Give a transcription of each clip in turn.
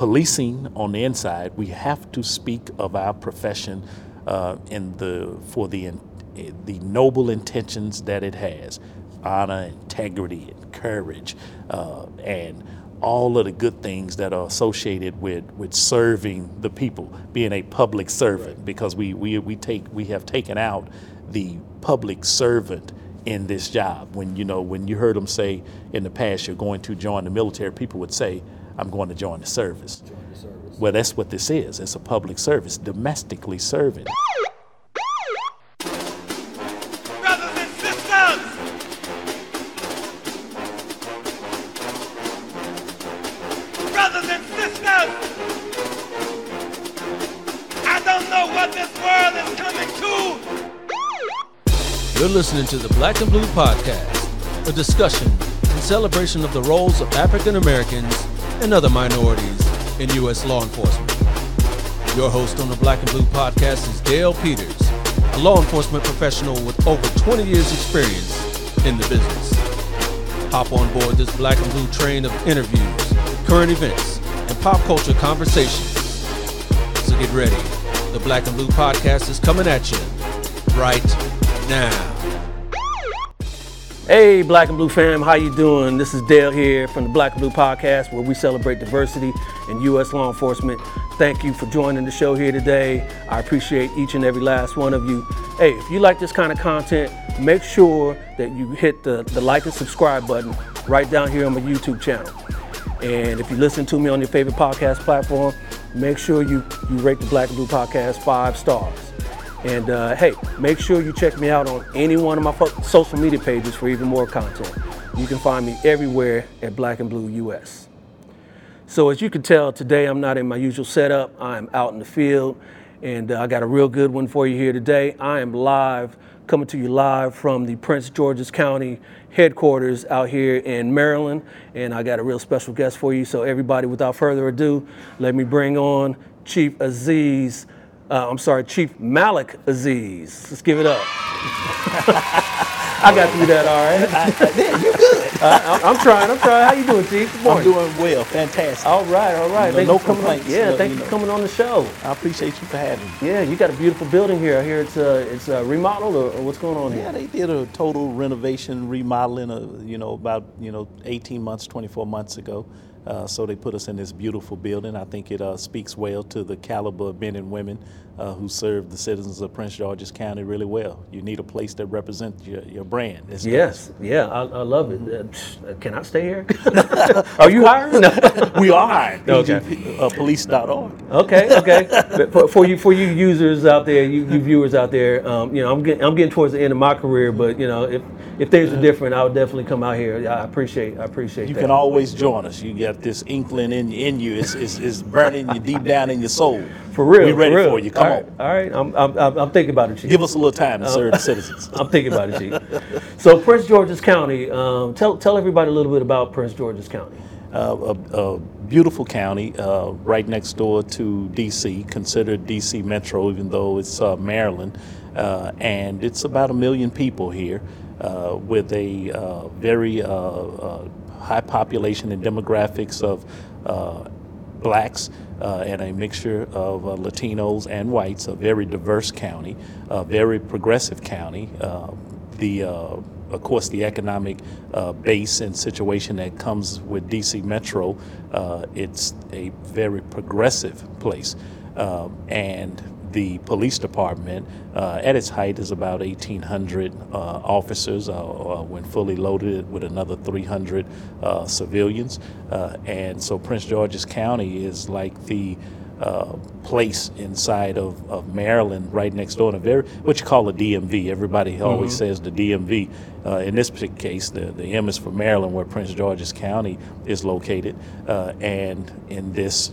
policing on the inside, we have to speak of our profession uh, in the for the the noble intentions that it has, honor, integrity, and courage, uh, and all of the good things that are associated with, with serving the people, being a public servant, because we, we, we take we have taken out the public servant in this job. When you know when you heard them say in the past you're going to join the military, people would say, I'm going to join the service. Join the service. Well, that's what this is. It's a public service, domestically serving. You're listening to the Black and Blue Podcast, a discussion and celebration of the roles of African Americans and other minorities in U.S. law enforcement. Your host on the Black and Blue Podcast is Dale Peters, a law enforcement professional with over 20 years' experience in the business. Hop on board this Black and Blue train of interviews, current events, and pop culture conversations. So get ready. The Black and Blue Podcast is coming at you right now. Hey, Black and Blue fam, how you doing? This is Dale here from the Black and Blue Podcast, where we celebrate diversity in U.S. law enforcement. Thank you for joining the show here today. I appreciate each and every last one of you. Hey, if you like this kind of content, make sure that you hit the, the like and subscribe button right down here on my YouTube channel. And if you listen to me on your favorite podcast platform, make sure you, you rate the Black and Blue Podcast five stars. And uh, hey, make sure you check me out on any one of my fo- social media pages for even more content. You can find me everywhere at Black and Blue US. So as you can tell, today I'm not in my usual setup. I am out in the field, and uh, I got a real good one for you here today. I am live, coming to you live from the Prince George's County headquarters out here in Maryland, and I got a real special guest for you. So everybody, without further ado, let me bring on Chief Aziz uh, I'm sorry, Chief Malik Aziz. Let's give it up. I got through that all right. I, I, you good. I, am trying. I'm trying. How you doing, Chief? Good morning. I'm doing well. Fantastic. All right. All right. You know, no complaints. On, yeah. thank you for coming on the show. I appreciate you for having me. Yeah. You got a beautiful building here. I hear it's uh, it's uh, remodeled or, or, what's going on here? Yeah. They did a total renovation, remodeling. Uh, you know, about you know 18 months, 24 months ago. Uh, so they put us in this beautiful building. I think it uh, speaks well to the caliber of men and women uh, who serve the citizens of Prince George's County really well. You need a place that represents your, your brand. It's yes, nice. yeah, I, I, love it. Uh, can I stay here? are you hiring? we are hiring. Okay. Uh, police.org. Okay, okay. for, for, you, for you users out there, you, you viewers out there, um, you know, I'm getting, I'm getting towards the end of my career, but you know, if if things are different, I would definitely come out here. I appreciate, I appreciate. You that. can always join us. You get this inkling in in you. It's, it's burning you deep down in your soul. For real. We're ready for, for you. Come all right, on. All right. I'm, I'm, I'm thinking about it, Chief. Give us a little time to um, serve the citizens. I'm thinking about it, Chief. So Prince George's County. Um, tell tell everybody a little bit about Prince George's County. Uh, a, a, beautiful county uh, right next door to D.C., considered D.C. Metro, even though it's uh, Maryland. Uh, and it's about a million people here uh, with a uh, very high population and demographics of blacks uh, and a mixture of uh, Latinos and whites, a very diverse county, a very progressive county. Uh, the of course, the economic uh, base and situation that comes with DC Metro, uh, it's a very progressive place. And the police department uh, at its height is about 1,800 uh, officers uh, uh, when fully loaded with another 300 uh, civilians. Uh, and so Prince George's County is like the place inside of, of Maryland right next door, in a very, what you call a DMV. Everybody always mm-hmm. says the DMV. in this particular case, the, the M is for Maryland, where Prince George's County is located. and in this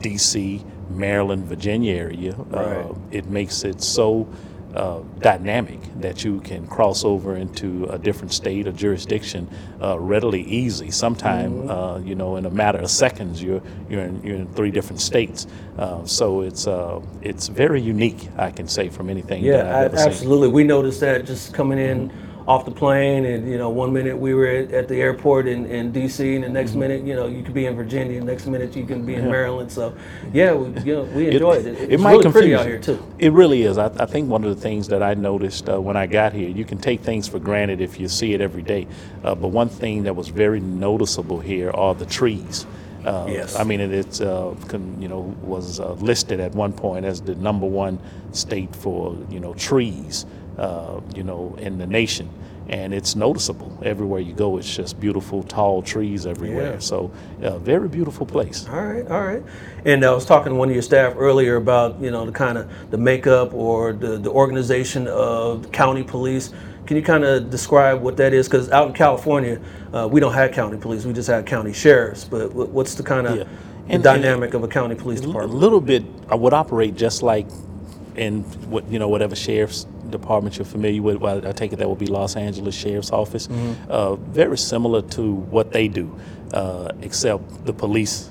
DC Maryland, Virginia area, uh, right. uh, it makes it so uh, dynamic that you can cross over into a different state or jurisdiction uh, readily easy. Sometime, mm-hmm. uh, you know, in a matter of seconds, you're you're in, you're in three different states. Uh, so it's uh, it's very unique, I can say, from anything. Yeah, absolutely. Seen. We noticed that just coming in. Mm-hmm off the plane, and you know, one minute we were at, at the airport in, in D.C., and the next Mm-hmm. minute, you know, you could be in Virginia, next minute you can be in Maryland. So, yeah, we, you know, we enjoyed it. It's it might really confuse pretty out you. here too. It really is. I, I think one of the things that I noticed uh, when I got here, you can take things for granted if you see it every day. Uh, but one thing that was very noticeable here are the trees. Uh, Yes. I mean, it, it's uh, you know was uh, listed at one point as the number one state for you know trees, uh, you know, in the nation. And it's noticeable everywhere you go. It's just beautiful, tall trees everywhere. Yeah. So, uh, very beautiful place. All right, all right. And I was talking to one of your staff earlier about you know the kind of the makeup or the the organization of county police. Can you kind of describe what that is? Because out in California, uh, we don't have county police; we just have county sheriffs. But what's the kind of Yeah. the And- and- dynamic of a county police department? A little bit, I would operate just like in what you know whatever sheriff's department you're familiar with. Well, I take it that would be Los Angeles Sheriff's Office. Uh, very similar to what they do, uh, except the police.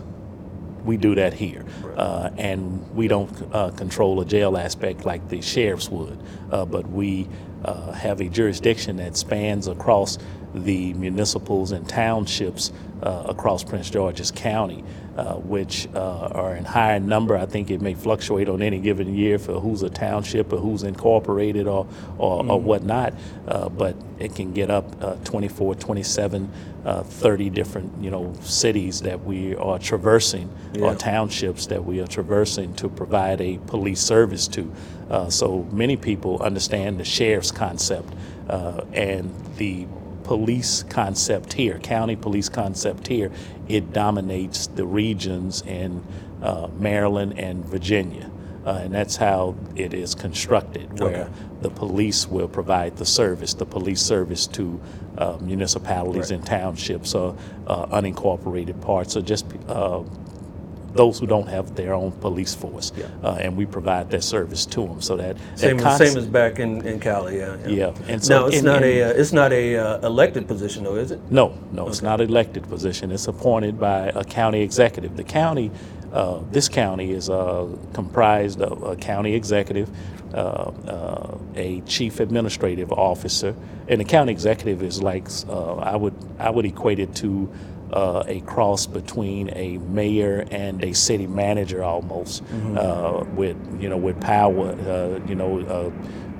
We do that here, uh, and we don't uh, control a jail aspect like the sheriffs would, uh, but we uh, have a jurisdiction that spans across the municipals and townships uh, across Prince George's County, uh, which uh, are in higher number. I think it may fluctuate on any given year for who's a township or who's incorporated or, or, or whatnot, uh, but it can get up uh, 24, 27, uh, 30 different, you know, cities that we are traversing Yeah. or townships that we are traversing to provide a police service to. Uh, so many people understand the sheriff's concept uh, and the police concept here, county police concept here, it dominates the regions in uh, Maryland and Virginia. Uh, and that's how it is constructed, where Okay. the police will provide the service, the police service to uh, municipalities and townships or uh, unincorporated parts, or just uh, those who don't have their own police force. Yeah. Uh, and we provide that service to them. So that, that Same, as, concept- same as back in, in Cali, yeah. Yeah, and so- no, it's and- not a uh, it's not a uh, elected position though, is it? No, no, it's not an elected position. It's appointed by a county executive. The county, uh, this county is uh, comprised of a county executive, uh, uh, a chief administrative officer, and the county executive is like uh, I would I would equate it to uh, a cross between a mayor and a city manager almost, uh, with you know with power, uh, you know, uh,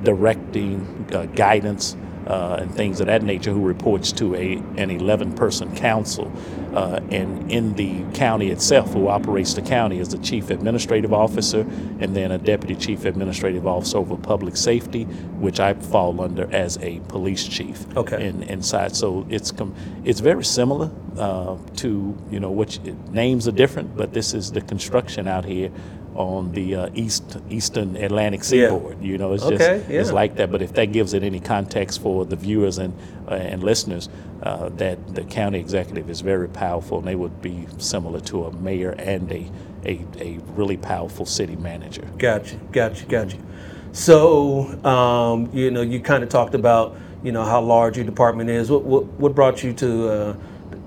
directing uh, guidance uh, and things of that nature, who reports to a an 11 person council. Uh, and in the county itself, who operates the county, is the chief administrative officer, and then a deputy chief administrative officer over public safety, which I fall under as a police chief. Okay. In, inside, so it's com- it's very similar uh, to you know which names are different, but this is the construction out here on the uh, east eastern Atlantic Yeah. seaboard. You know, it's Okay, just it's like that. But if that gives it any context for the viewers and uh, and listeners, uh, that the county executive is very powerful, and they would be similar to a mayor and a a, a really powerful city manager. Gotcha, gotcha, gotcha. So, um, you know, you kind of talked about, you know, how large your department is. What, what, what brought you to uh,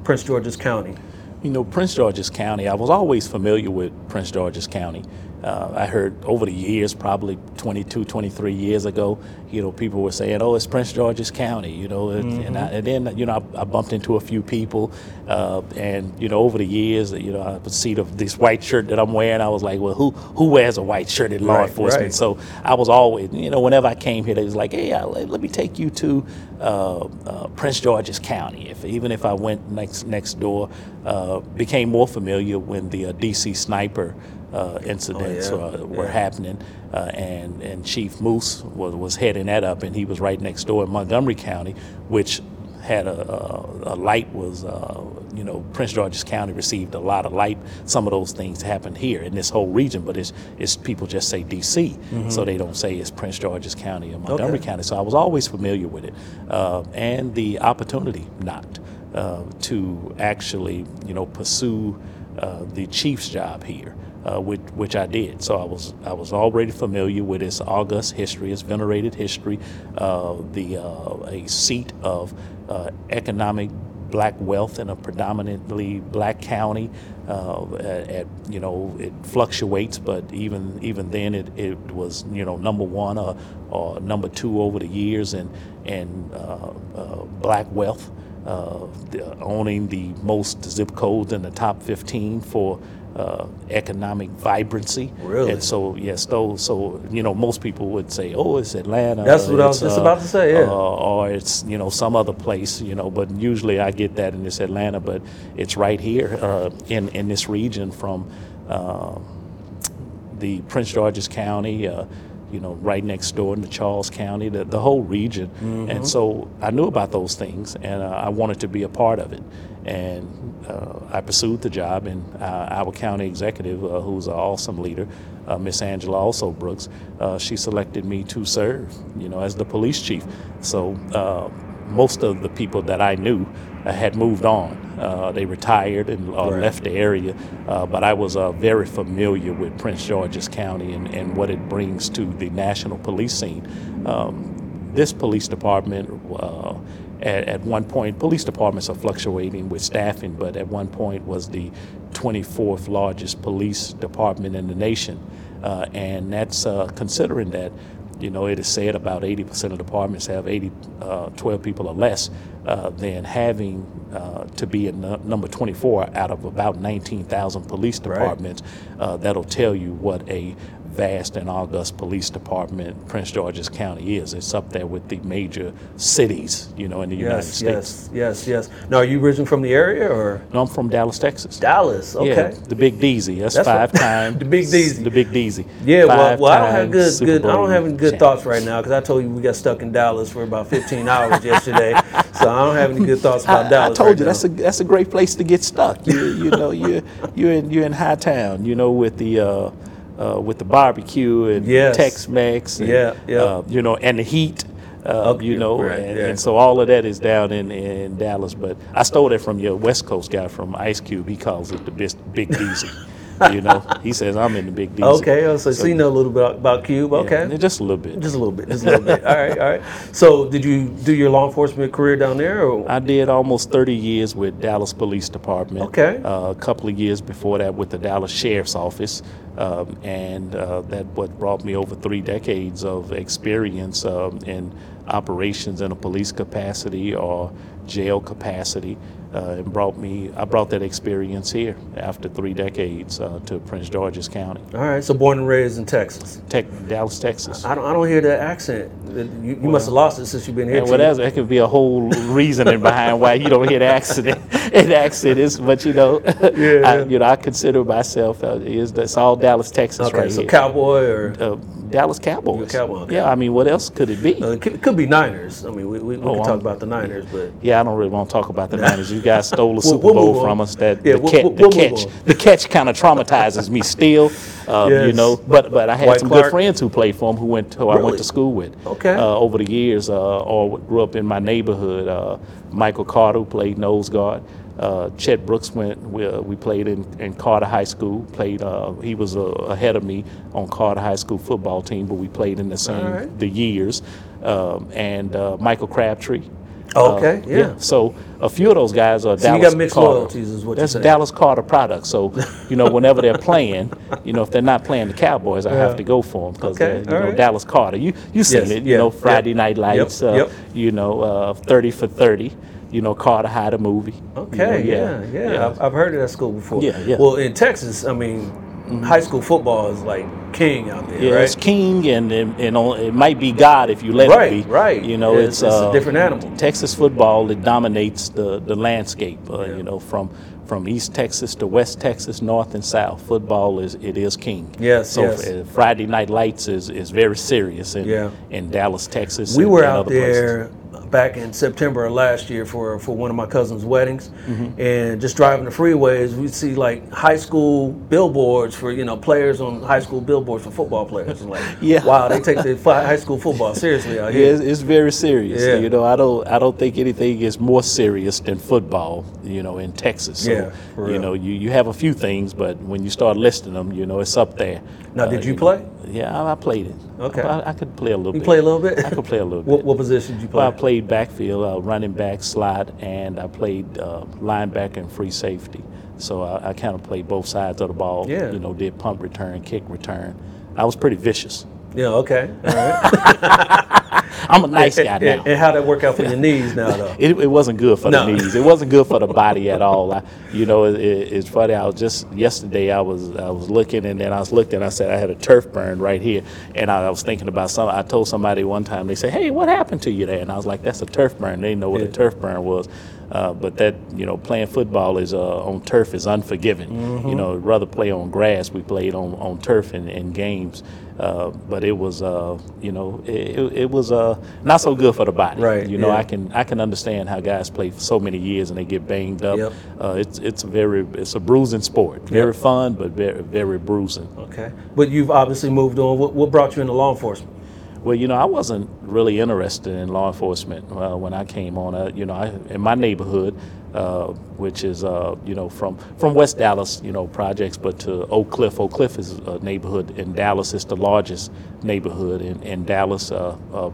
Prince George's County? You know, Prince George's County, I was always familiar with Prince George's County. Uh, I heard over the years, probably 22, 23 years ago, you know, people were saying, oh, it's Prince George's County, you know. and- And, I, and then, you know, I, I bumped into a few people. Uh, and, you know, over the years, you know, I would see the, this white shirt that I'm wearing. I was like, well, who, who wears a white shirt in law Right, enforcement? right. So I was always, you know, whenever I came here, they was like, hey, let, let me take you to uh, uh, Prince George's County. If even if I went next next door, uh, became more familiar when the uh, DC sniper uh, incidents yeah, uh, were yeah. happening, uh, and and Chief Moose was was heading that up, and he was right next door in Montgomery County, which had a, a, a light was uh, you know Prince George's County received a lot of light. Some of those things happened here in this whole region, but it's it's people just say D.C. so they don't say it's Prince George's County or Montgomery Mm-hmm. Okay. County. So I was always familiar with it, uh, and the opportunity knocked uh, to actually you know pursue uh, the chief's job here. Uh, which, which I did. So I was I was already familiar with its august history, its venerated history, uh, the uh, a seat of uh, economic black wealth in a predominantly black county. Uh, at, at, you know it fluctuates, but even even then it, it was you know number one or, or number two over the years, uh, uh, black wealth. Uh, owning the most zip codes in the top 15 for uh, economic vibrancy. Really? And so, yes, those, so, you know, most people would say, oh, it's Atlanta. That's what I was it's, just about to say, yeah. uh, or it's, you know, some other place, you know, but usually I get that in this Atlanta, but it's right here uh, in, in this region from uh, the Prince George's County, uh, you know, right next door into Charles County, the, the whole region. Mm-hmm. And so I knew about those things and uh, I wanted to be a part of it. And uh, I pursued the job, and uh, our county executive, uh, who's an awesome leader, uh, Miss Angela Alsobrooks, uh, she selected me to serve, you know, as the police chief. So uh, most of the people that I knew uh, had moved on. Uh, they retired and uh, Right. left the area, uh, but I was uh, very familiar with Prince George's County and, and what it brings to the national police scene. Um, this police department, uh, at, at one point, police departments are fluctuating with staffing, but at one point was the 24th largest police department in the nation. Uh, and that's uh, considering that you know, it is said about 80% of departments have 80, uh, 12 people or less, uh, than having uh, to be in nu- number 24 out of about 19,000 police Right. departments. Uh, that'll tell you what a vast and august police department Prince George's County is. It's up there with the major cities, you know, in the United States. yes, yes, yes. Now, are you originally from the area or No, I'm from Dallas, Texas. Dallas? Okay. Yeah, the Big Deezy. That's, That's five times. the Big Deezy. The Big Deezy. Yeah, well, well, I don't have good, Super good. I don't have any good champion. thoughts right now because I told you we got stuck in Dallas for about 15 hours yesterday, so I don't have any good thoughts about I, I told right you now. that's a that's a great place to get stuck. You you know you you're in you're in high town. You know with the uh, uh, with the barbecue and Yes. Tex-Mex. And, Yeah, yeah. Uh, you know and the heat. Uh, you know, right, and, yeah. and so all of that is down in, in Dallas. But I stole that from your West Coast guy from Ice Cube. He calls it the Big, big Deezy. you know, he says I'm in the Big Deezy. Okay, oh, so, so you know a little bit about Cube. Yeah, Okay, just a little bit. just a little bit, just a little bit. All right, all right. So, did you do your law enforcement career down there? Or? I did almost 30 years with Dallas Police Department. Okay. Uh, a couple of years before that with the Dallas Sheriff's Office. Um, and uh, that what brought me over three decades of experience um, in operations in a police capacity or jail capacity. Uh, and brought me, I brought that experience here after three decades uh, to Prince George's County, all right, so born and raised in Texas. Tech, Dallas, Texas. I don't, I don't hear that accent. You, you must have lost it since you've been here. Well, that's, that could be a whole reasoning behind why you don't hear the accident. An accident is, but you know, I, you know, I consider myself uh, is that's all Dallas, Texas, okay, right so here. cowboy or uh, Dallas Cowboys. You're a Cowboy, okay. Yeah, I mean, what else could it be? uh, it, could, it could be Niners. I mean, we, we, we Oh, can talk about the Niners, but yeah, I don't really want to talk about the Niners. You guys stole the We'll- Super we'll Bowl from us. That Yeah, the, we'll- catch, we'll- the catch, the catch kind of traumatizes me still. Uh, You know, but but I had Dwight some Clark. good friends who played for him who went who I went to school with. Okay. Uh, over the years, uh, or grew up in my neighborhood. Uh, Michael Carter played nose guard. Uh, Chet Brooks went. We, uh, we played in, in Carter High School. Played. Uh, he was uh, ahead of me on Carter High School football team, but we played in the same right. the years. Um, and uh, Michael Crabtree. Okay, Uh, yeah. So a few of those guys are So you got mixed Carter. loyalties is what That's. Dallas Carter products. So you know, whenever they're playing, you know, if they're not playing the Cowboys, I Yeah. have to go for them because Okay, you all know right. Dallas Carter. You you seen Yes, it? You yeah, know, yeah. Friday Night Lights. Yep, uh, yep. You know, uh, thirty for thirty. You know, Carter High the movie. you know, Okay, yeah, yeah, I've, I've heard of that school before. Yeah, yeah. Well, in Texas, I mean, high school football is like king out there, Yeah, right? it's king, and, and, it might be God if you let Right, it be. right. You know, Yeah, it's, it's- it's a uh, different animal. Texas football it dominates the the landscape. Uh, Yeah. You know, from from East Texas to West Texas, North and South, football is it is king. Yes, So yes. uh, Friday Night Lights is is very serious in Yeah. in Dallas, Texas. we and- were and out other places. Back in September of last year for for one of my cousin's weddings, Mm-hmm. and just driving the freeways, we'd see like high school billboards for you know players on high school billboards for football players. And like, Yeah. wow, they take the high school football seriously out Yeah, here. it's, it's very serious. Yeah. You know, I don't I don't think anything is more serious than football. You know, in Texas. So, Yeah, you real. know, you, you have a few things, but when you start listing them, you know, it's up there. Now, did you know. play? Yeah, I, I played it. Okay. I, I could play a little You bit. You play a little bit. I could play a little What, bit. what position did you play? Well, I played played backfield, uh, running back, slot, and I played uh, linebacker and free safety. So I, I kind of played both sides of the ball. Yeah. You know, did punt return, kick return. I was pretty vicious. Yeah, okay. All right. I'm a nice guy now. and how that work out for your knees now, though? It, it wasn't good for No. the knees. It wasn't good for the body at all. I, you know, it, it- it's funny. I was just yesterday. I was I was looking, and then I was looking. I said I had a turf burn right here, and I, I was thinking about some. I told somebody one time. They said, "Hey, what happened to you there?" And I was like, "That's a turf burn." They didn't know what Yeah. a turf burn was. Uh, but that you know, playing football is uh, on turf is unforgiving. Mm-hmm. You know, rather play on grass. We played on, on turf in, in games, uh, but it was uh, you know it, it, it was uh, not so good for the body. Right, You know, yeah. I can I can understand how guys play for so many years and they get banged up. Yep. Uh, it's it's a very it's a bruising sport. Very fun, but very very bruising. Okay. But you've obviously moved on. What, what brought you into law enforcement? Well, you know, I wasn't really interested in law enforcement uh, when I came on. Uh, you know, I, in my neighborhood, uh, which is uh, you know from from West Dallas, you know, projects, but to Oak Cliff. Oak Cliff is a neighborhood in Dallas. It's the largest neighborhood in in Dallas, uh, uh,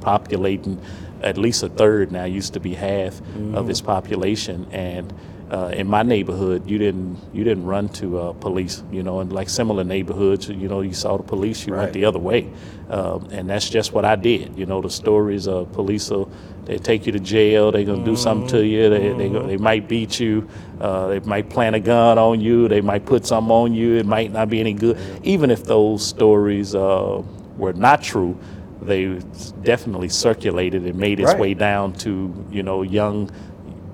populating at least a third now. Used to be half of its population, and uh, in my neighborhood, you didn't you didn't run to uh, police. You know, in like similar neighborhoods, you know, you saw the police, you Right. went the other way, um, and that's just what I did. You know, the stories of police will they take you to jail, they're gonna do something to you, they they, go, they might beat you, uh, they might plant a gun on you, they might put something on you. It might not be any good, even if those stories uh, were not true. They definitely circulated and made its Right. way down to you know young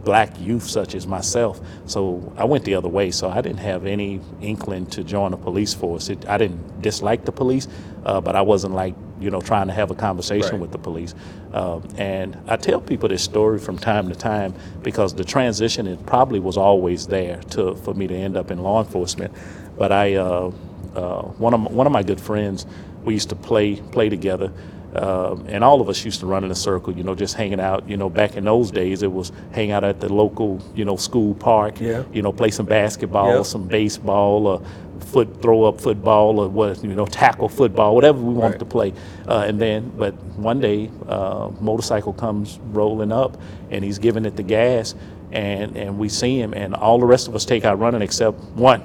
black youth such as myself. So I went the other way. So I didn't have any inkling to join the police force. It, I didn't dislike the police, uh, but I wasn't like you know trying to have a conversation Right. with the police. Um, and I tell people this story from time to time because the transition it probably was always there to for me to end up in law enforcement. But I uh, uh, one of my, one of my good friends we used to play play together. Um, and all of us used to run in a circle, you know, just hanging out. You know, back in those days, it was hang out at the local, you know, school park. Yeah. You know, play some basketball, Yep. some baseball, or foot throw up football, or what you know, tackle football, whatever we wanted Right. to play. Uh, and then, but one day, uh, motorcycle comes rolling up, and he's giving it the gas, and and we see him, and all the rest of us take out running except one.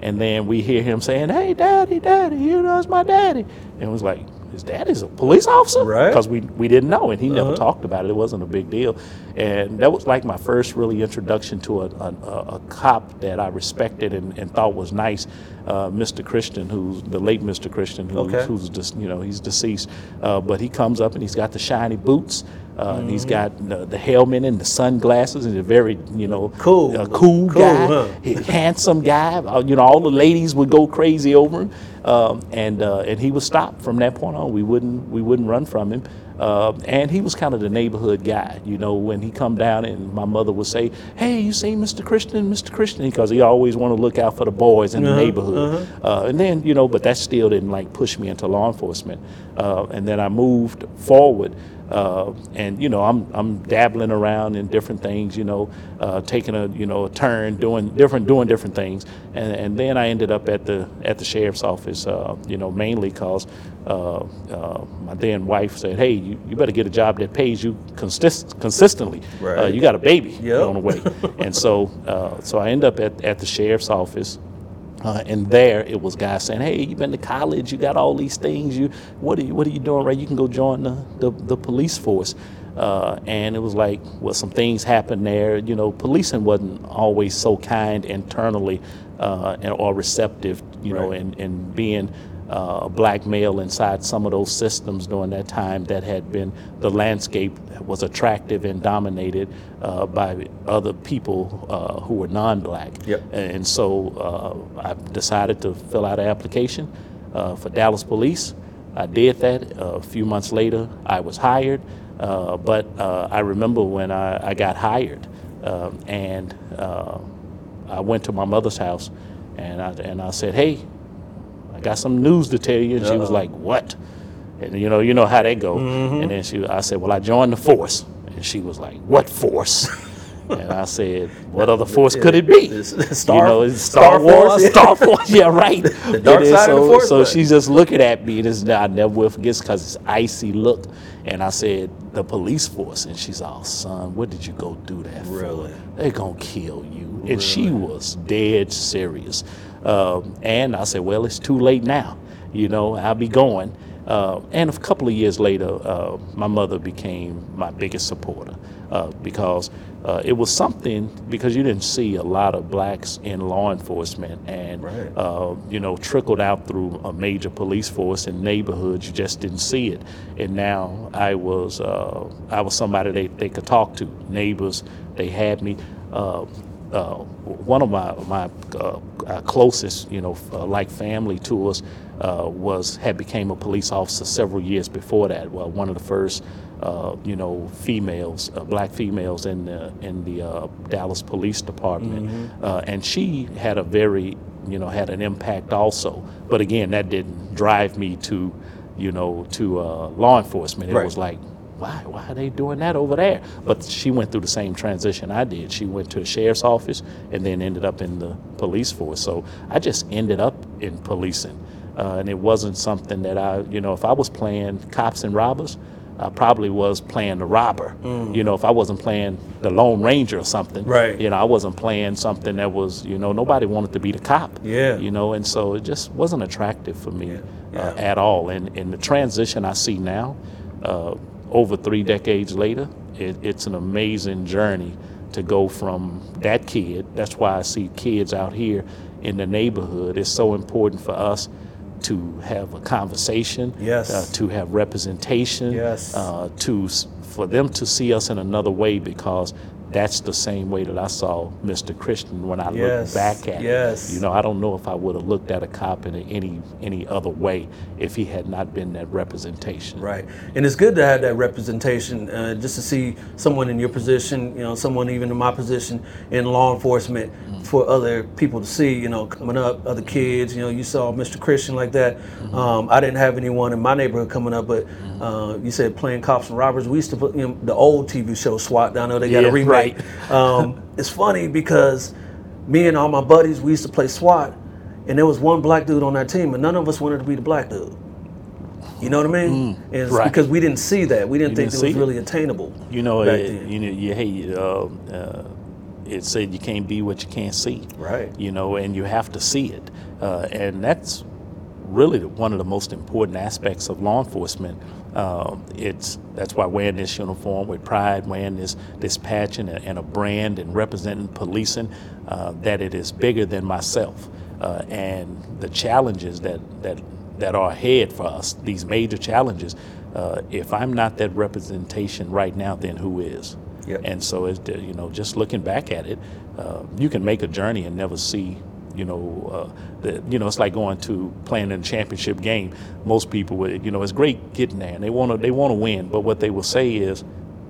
And then we hear him saying, "Hey, daddy, daddy, you know it's my daddy." And it was like, his dad is a police officer, Right. Because we we didn't know, and he never Uh-huh. talked about it. It wasn't a big deal, and that was like my first really introduction to a a, a, cop that I respected and, and thought was nice, uh, Mr. Christian, who's the late Mr. Christian, who's, Okay. who's just you know he's deceased, uh, but he comes up and he's got the shiny boots. Uh, and he's got the, the helmet and the sunglasses, and a very, you know, Cool. a cool, Cool, guy, huh? handsome guy. Uh, you know, all the ladies would go crazy over him, um, and uh, and he was stopped from that point on. We wouldn't we wouldn't run from him, uh, and he was kind of the neighborhood guy. You know, when he come down and my mother would say, "Hey, you see Mr. Christian, Mr. Christian," because he always wanted to look out for the boys in the neighborhood. Uh, and then you know, but that still didn't like push me into law enforcement. Uh, and then I moved forward. Uh, and you know, I'm I'm dabbling around in different things. You know, uh, taking a you know a turn, doing different doing different things, and and then I ended up at the at the sheriff's office. Uh, you know, mainly because uh, uh, my then wife said, "Hey, you, you better get a job that pays you consist- consistently. Uh, Right. you got a baby Yep. on the way." and so uh, so I end up at at the sheriff's office. Uh, and there it was guys saying, "Hey, you've been to college? You got all these things. You what are you what are you doing? Right? You can go join the the, the police force." Uh, and it was like, well, some things happened there. You know, policing wasn't always so kind internally uh, and, or receptive. You know, and in being uh, black male inside some of those systems during that time that had been the landscape was attractive and dominated uh, by other people uh, who were non-black. Yep. And so uh, I decided to fill out an application uh, for Dallas Police. I did that. Uh, a few months later, I was hired. Uh, but uh, I remember when I, I got hired, um, and uh, I went to my mother's house, and I, and I said, "Hey, got some news to tell you." And she was like, "What?" And you know, you know how that go. Mm-hmm. And then she, I said, "Well, I joined the force," and she was like, "What force?" and I said, "What other force could it be?" Star- you know, Star Star, Wars, yeah. Star Force. Yeah, right. The dark side of the so, Force, So she's just looking at me, and it's, I never will forget because it's icy look. And I said, "The police force," and she's all, "Son, what did you go do that Really? for? They're gonna kill you." And she was dead serious. Um, and I said, "Well, it's too late now. You know, I'll be going." Uh, and a couple of years later, uh, my mother became my biggest supporter uh, because uh, it was something because you didn't see a lot of blacks in law enforcement and Right. uh, you know trickled out through a major police force in neighborhoods you just didn't see it and now I was uh, I was somebody they, they could talk to neighbors they had me uh, one of my my uh, closest, you know, uh, like family to us, uh, was had became a police officer several years before that. Well, one of the first, uh, you know, females, uh, black females in the in the uh, Dallas Police Department, uh, and she had a very, you know, had an impact also. But again, that didn't drive me to, you know, to uh, law enforcement. It Right. was like why why are they doing that over there? But she went through the same transition I did. She went to the sheriff's office and then ended up in the police force. So I just ended up in policing, uh, and it wasn't something that I you know if I was playing cops and robbers. I probably was playing the robber. You know, if I wasn't playing the Lone Ranger or something, Right. You know, I wasn't playing something that was, you know, nobody wanted to be the cop. Yeah. You know, and so it just wasn't attractive for me Yeah. Uh, at all. And, and the transition I see now, uh, over three decades later, it, it's an amazing journey to go from that kid. That's why I see kids out here in the neighborhood. It's so important for us to have a conversation, Yes. uh, to have representation, Yes. uh, to for them to see us in another way because that's the same way that I saw Mr. Christian when I Yes, look back at yes. it. You know, I don't know if I would have looked at a cop in any any other way if he had not been that representation. Right, and it's good to have that representation, uh, just to see someone in your position, you know, someone even in my position in law enforcement, for other people to see, you know, coming up, other kids. You know, you saw Mr. Christian like that. Um, I didn't have anyone in my neighborhood coming up, but uh, you said playing cops and robbers. We used to put you know, the old TV show SWAT down there. They got Yeah, a remake. Um, it's funny because me and all my buddies, we used to play SWAT, and there was one black dude on that team, and none of us wanted to be the black dude. You know what I mean? and it's right. because we didn't see that. We didn't You think didn't it was see it. really attainable. You know, it, you know, you hey, uh, uh, it said you can't be what you can't see. Right. You know, and you have to see it, uh, and that's really the- one of the most important aspects of law enforcement. Um, it's that's why wearing this uniform with pride, wearing this this patch and a, and a brand, and representing policing, uh, that it is bigger than myself, uh, and the challenges that that that are ahead for us, these major challenges. Uh, if I'm not that representation right now, then who is? Yep. And so, it's, you know, just looking back at it, uh, you can make a journey and never see, you know, uh, the, you know, it's like going to playing in a championship game. Most people would, you know, it's great getting there and they want to, they want to win, but what they will say is,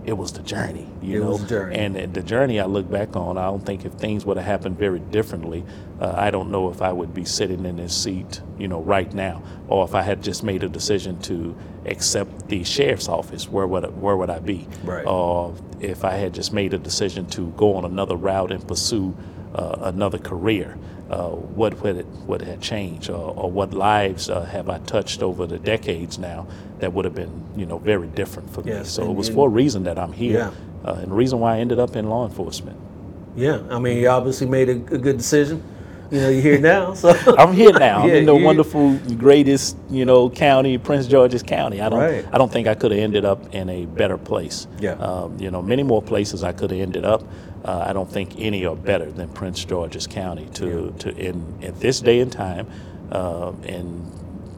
it was the journey, you It know. journey. And uh, the journey I look back on, I don't think if things would have happened very differently, uh, I don't know if I would be sitting in this seat, you know, right now, or if I had just made a decision to accept the sheriff's office, where would I, where would I be? Right. Or if I had just made a decision to go on another route and pursue uh, another career, uh, what would it would have changed, or, or what lives uh, have I touched over the decades now that would have been, you know, very different for me. So it was for a reason that I'm here, Yeah. uh, and the reason why I ended up in law enforcement. Yeah, I mean, you obviously made a, a good decision. You know, you're here now, so I'm here now. Yeah, I'm in the wonderful, greatest, you know, county, Prince George's County. I don't, Right. I don't think I could have ended up in a better place. Yeah. Um, you know, many more places I could have ended up. Uh, I don't think any are better than Prince George's County. To, to in at this day and time, uh, in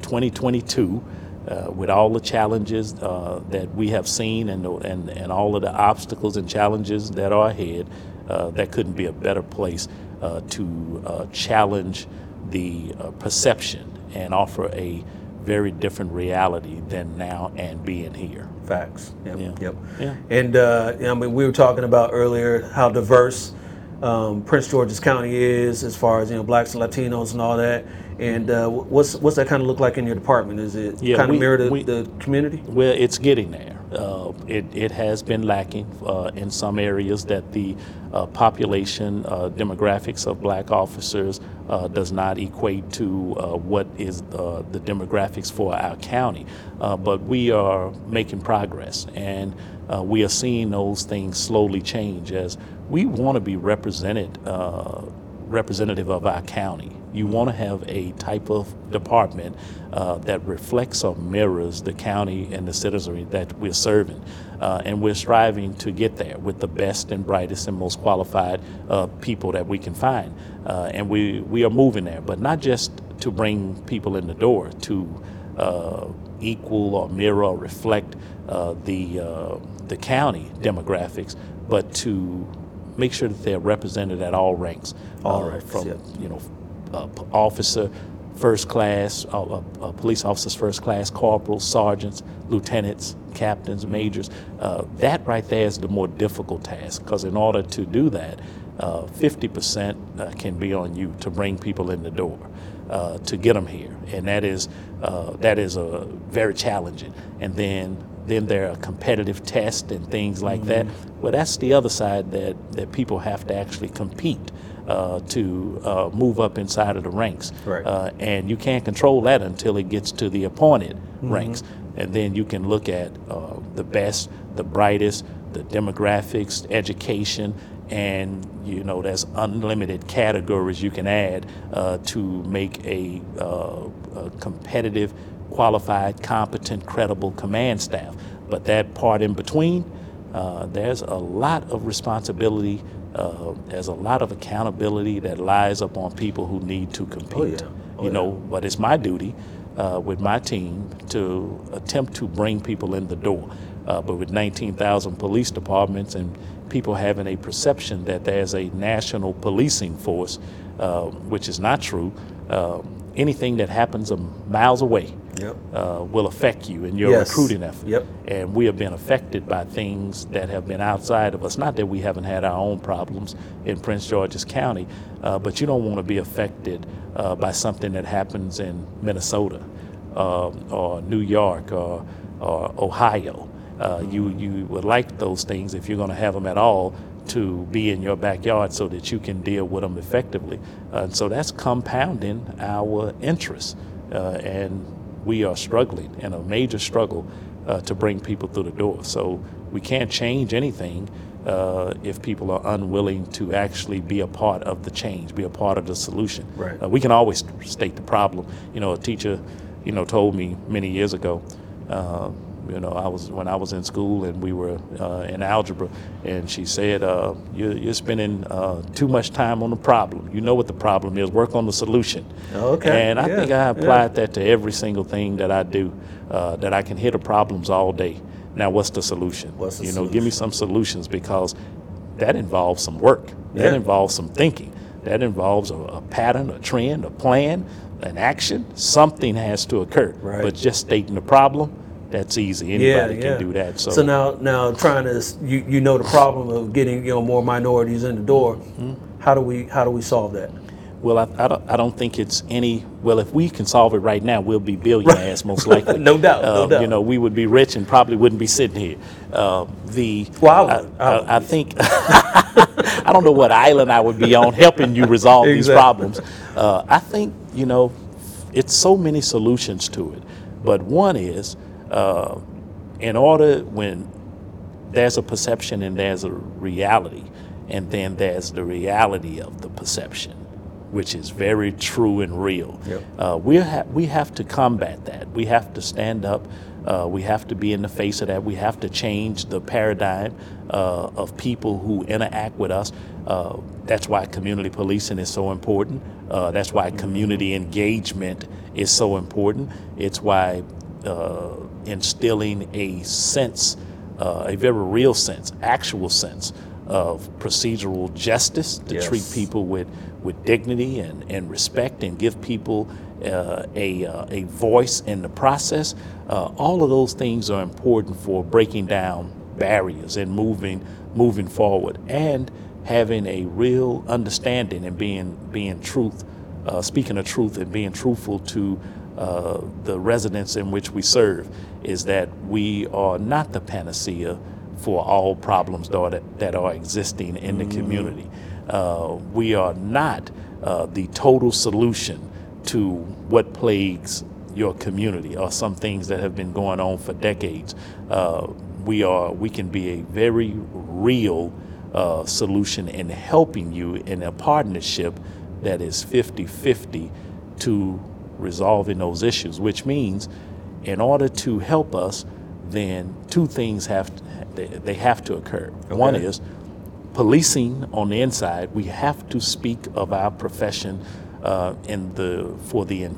2022. Uh, with all the challenges uh, that we have seen and, and, and all of the obstacles and challenges that are ahead, uh, that couldn't be a better place to uh, challenge the uh, perception and offer a very different reality than now and being here. facts. Yep, Yeah. yep. Yeah. And uh, I mean, we were talking about earlier how diverse um, Prince George's County is as far as you know, blacks and Latinos and all that. And uh, what's what's that kind of look like in your department? Is it Yeah, kind of mirror the, we- the community? Well, it's getting there. uh, it, it has been lacking uh, in some areas that the uh, population uh, demographics of black officers uh, does not equate to uh, what is the demographics for our county. but we are making progress and we are seeing those things slowly change as we want to be represented representative of our county. You want to have a type of department uh, that reflects or mirrors the county and the citizenry that we're serving. Uh, and we're striving to get there with the best and brightest and most qualified uh, people that we can find. Uh, and we, we are moving there, but not just to bring people in the door, to uh, equal or mirror or reflect uh, the, the county demographics, but to make sure that they're represented at all ranks. All right. From, you know, uh, officer, first class, uh, uh, uh, police officers first class, corporals, sergeants, lieutenants, captains, majors. Uh, that right there is the more difficult task because in order to do that, 50% uh, can be on you to bring people in the door. to get them here, and that is that is a very challenging. And then then there are competitive tests and things like mm-hmm. that. Well, that's the other side that, that people have to actually compete uh, to uh, move up inside of the ranks. Right. Uh, and you can't control that until it gets to the appointed mm-hmm. ranks. And then you can look at uh, the best, the brightest, the demographics, education, and you know there's unlimited categories you can add uh, to make a, uh, a competitive, qualified, competent, credible command staff. But that part in between, there's a lot of responsibility uh, there's a lot of accountability that lies upon people who need to compete. Oh, yeah. oh, you know, but it's my duty uh, with my team to attempt to bring people in the door. Uh, but with 19,000 police departments and people having a perception that there's a national policing force, uh, which is not true, um, anything that happens a miles away yep. uh, will affect you in your yes. recruiting effort. Yep. And we have been affected by things that have been outside of us. Not that we haven't had our own problems in Prince George's County, uh, but you don't want to be affected uh, by something that happens in Minnesota uh, or New York or, or Ohio. Uh, you, you would like those things if you're going to have them at all to be in your backyard so that you can deal with them effectively. Uh, so that's compounding our interests. Uh, and we are struggling in a major struggle uh, to bring people through the door. So we can't change anything uh, if people are unwilling to actually be a part of the change, be a part of the solution. Right. Uh, we can always state the problem. You know, a teacher, you know, told me many years ago. Uh, you know, I was when I was in school and we were uh, in algebra, and she said, uh, you're, you're, spending uh, too much time on the problem. You know what the problem is. Work on the solution." Okay. And I yeah. think I applied yeah. that to every single thing that I do. Uh, that I can hit the problems all day. Now, what's the solution? What's the you know, solution? give me some solutions because that involves some work. That yeah. involves some thinking. That involves a, a pattern, a trend, a plan, an action. Something has to occur. Right. But just stating the problem that's easy. Anybody yeah, yeah. can do that. So, so now, now trying to you, you know the problem of getting you know more minorities in the door. Mm-hmm. How do we how do we solve that? Well, I, I, don't, I don't think it's any. Well, if we can solve it right now, we'll be billionaires most likely. no doubt, uh, no doubt. You know, we would be rich and probably wouldn't be sitting here. Uh, the well, I, I, I, I think I don't know what island I would be on helping you resolve exactly. these problems. Uh, I think you know, it's so many solutions to it, but one is uh, in order when there's a perception and there's a reality, and then there's the reality of the perception, which is very true and real. Yep. Uh, we ha- we have to combat that. We have to stand up. Uh, we have to be in the face of that. We have to change the paradigm uh, of people who interact with us. Uh, that's why community policing is so important. Uh, that's why community engagement is so important. It's why uh, instilling a sense, uh, a very real sense, actual sense of procedural justice to yes. treat people with, with dignity and, and respect and give people uh, a, uh, a voice in the process. Uh, all of those things are important for breaking down barriers and moving moving forward and having a real understanding and being being truth, uh, speaking the truth and being truthful to uh, the residents in which we serve is that we are not the panacea for all problems that are, that are existing in the community. Uh, we are not uh, the total solution to what plagues your community or some things that have been going on for decades. Uh, we are we can be a very real uh, solution in helping you in a partnership that is 50-50 to resolving those issues, which means in order to help us, then two things have to, they, have to occur. One is policing on the inside. We have to speak of our profession uh, in the for the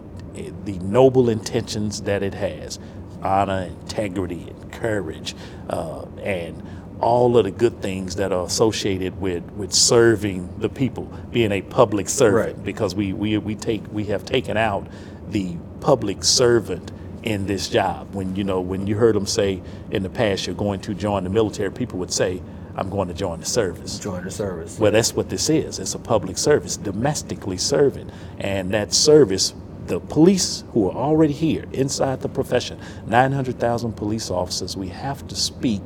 the noble intentions that it has, honor, integrity, and courage, uh, and all of the good things that are associated with with serving the people, being a public servant. Right. Because we we we take we have taken out the public servant in this job. When you know when you heard them say in the past you're going to join the military, people would say, "I'm going to join the service." Join the service. Well, that's what this is. It's a public service, domestically serving. And that service, the police who are already here inside the profession, 900,000 police officers, we have to speak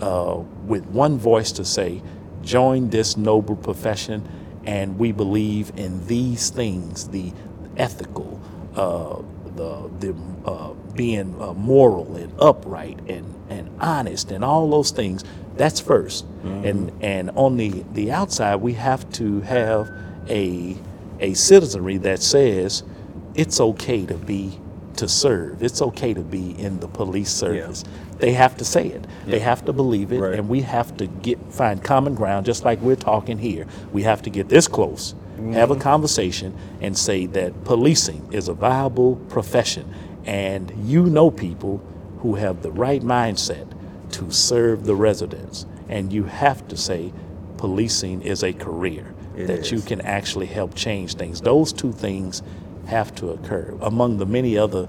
uh, with one voice to say, join this noble profession. And we believe in these things the ethical, uh, the, the uh, being uh, moral and upright and, and honest and all those things that's 1st and and on the the outside we have to have a a citizenry that says it's okay to be to serve. It's okay to be in the police service. They have to say it. They have to believe it. Right. and we have to get find common ground just like we're talking here. We have to get this close have a mm. conversation and say that policing is a viable profession. And you know people who have the right mindset to serve the residents. And you have to say policing is a career It that you can actually help change things. Those two things have to occur among the many other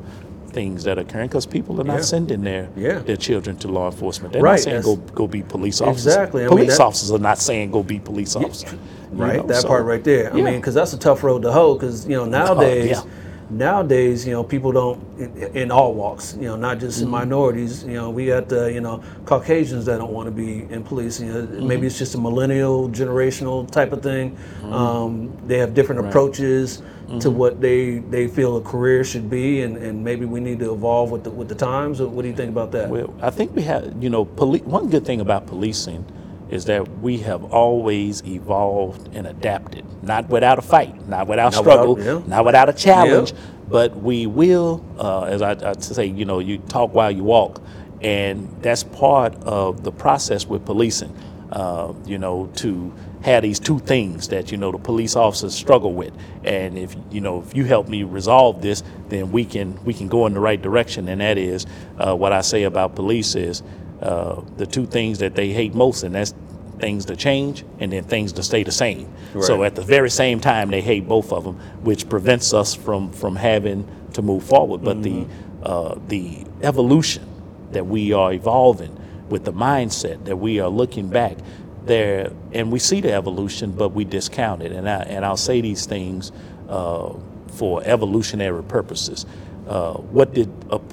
things that are occurring because people are not Yeah. sending their Yeah. their children to law enforcement. They're Right, not saying go that's- go be police officers. Exactly, I mean, police that- officers are not saying go be police officers. You right know, that so- part right there. I mean because that's a tough road to hoe because you know uh, nowadays yeah. Nowadays you know people don't in, in all walks you know not just Mm-hmm. in minorities you know we got the you know caucasians that don't want to be in police you know, Mm-hmm. maybe it's just a millennial generational type of thing Mm-hmm. um, they have different approaches to what they they feel a career should be and, and maybe we need to evolve with the with the times what do you think about that Well, I think we have, you know, poli- one good thing about policing is that we have always evolved and adapted, not without a fight, not without Not struggle, without- yeah. not without a challenge, but we will, uh, as I, I say, you know, you talk while you walk, and that's part of the process with policing. Uh, you know, to have these two things that you know the police officers struggle with, and if you know if you help me resolve this, then we can we can go in the right direction. And that is uh, what I say about police is uh, the two things that they hate most, and that's things to change and then things to stay the same. So at the very same time, they hate both of them, which prevents us from from having to move forward. But the uh, the evolution that we are evolving with the mindset that we are looking back there, and we see the evolution, but we discount it. And I and I'll say these things uh, for evolutionary purposes. Uh, what did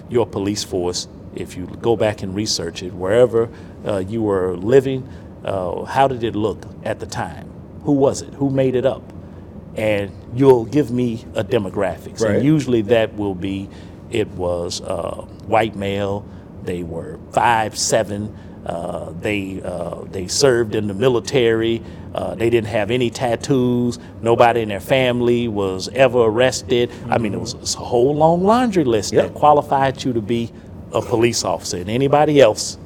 your police force, if you go back and research it, wherever uh, you were living, uh, how did it look at the time? Who was it? Who made it up? And you'll give me a demographics. Right. And usually that will be it was uh, white male, they were five, seven, uh, they, uh, they served in the military, uh, they didn't have any tattoos, nobody in their family was ever arrested. I mean, it was, it was a whole long laundry list Yep. that qualified you to be a police officer. And anybody else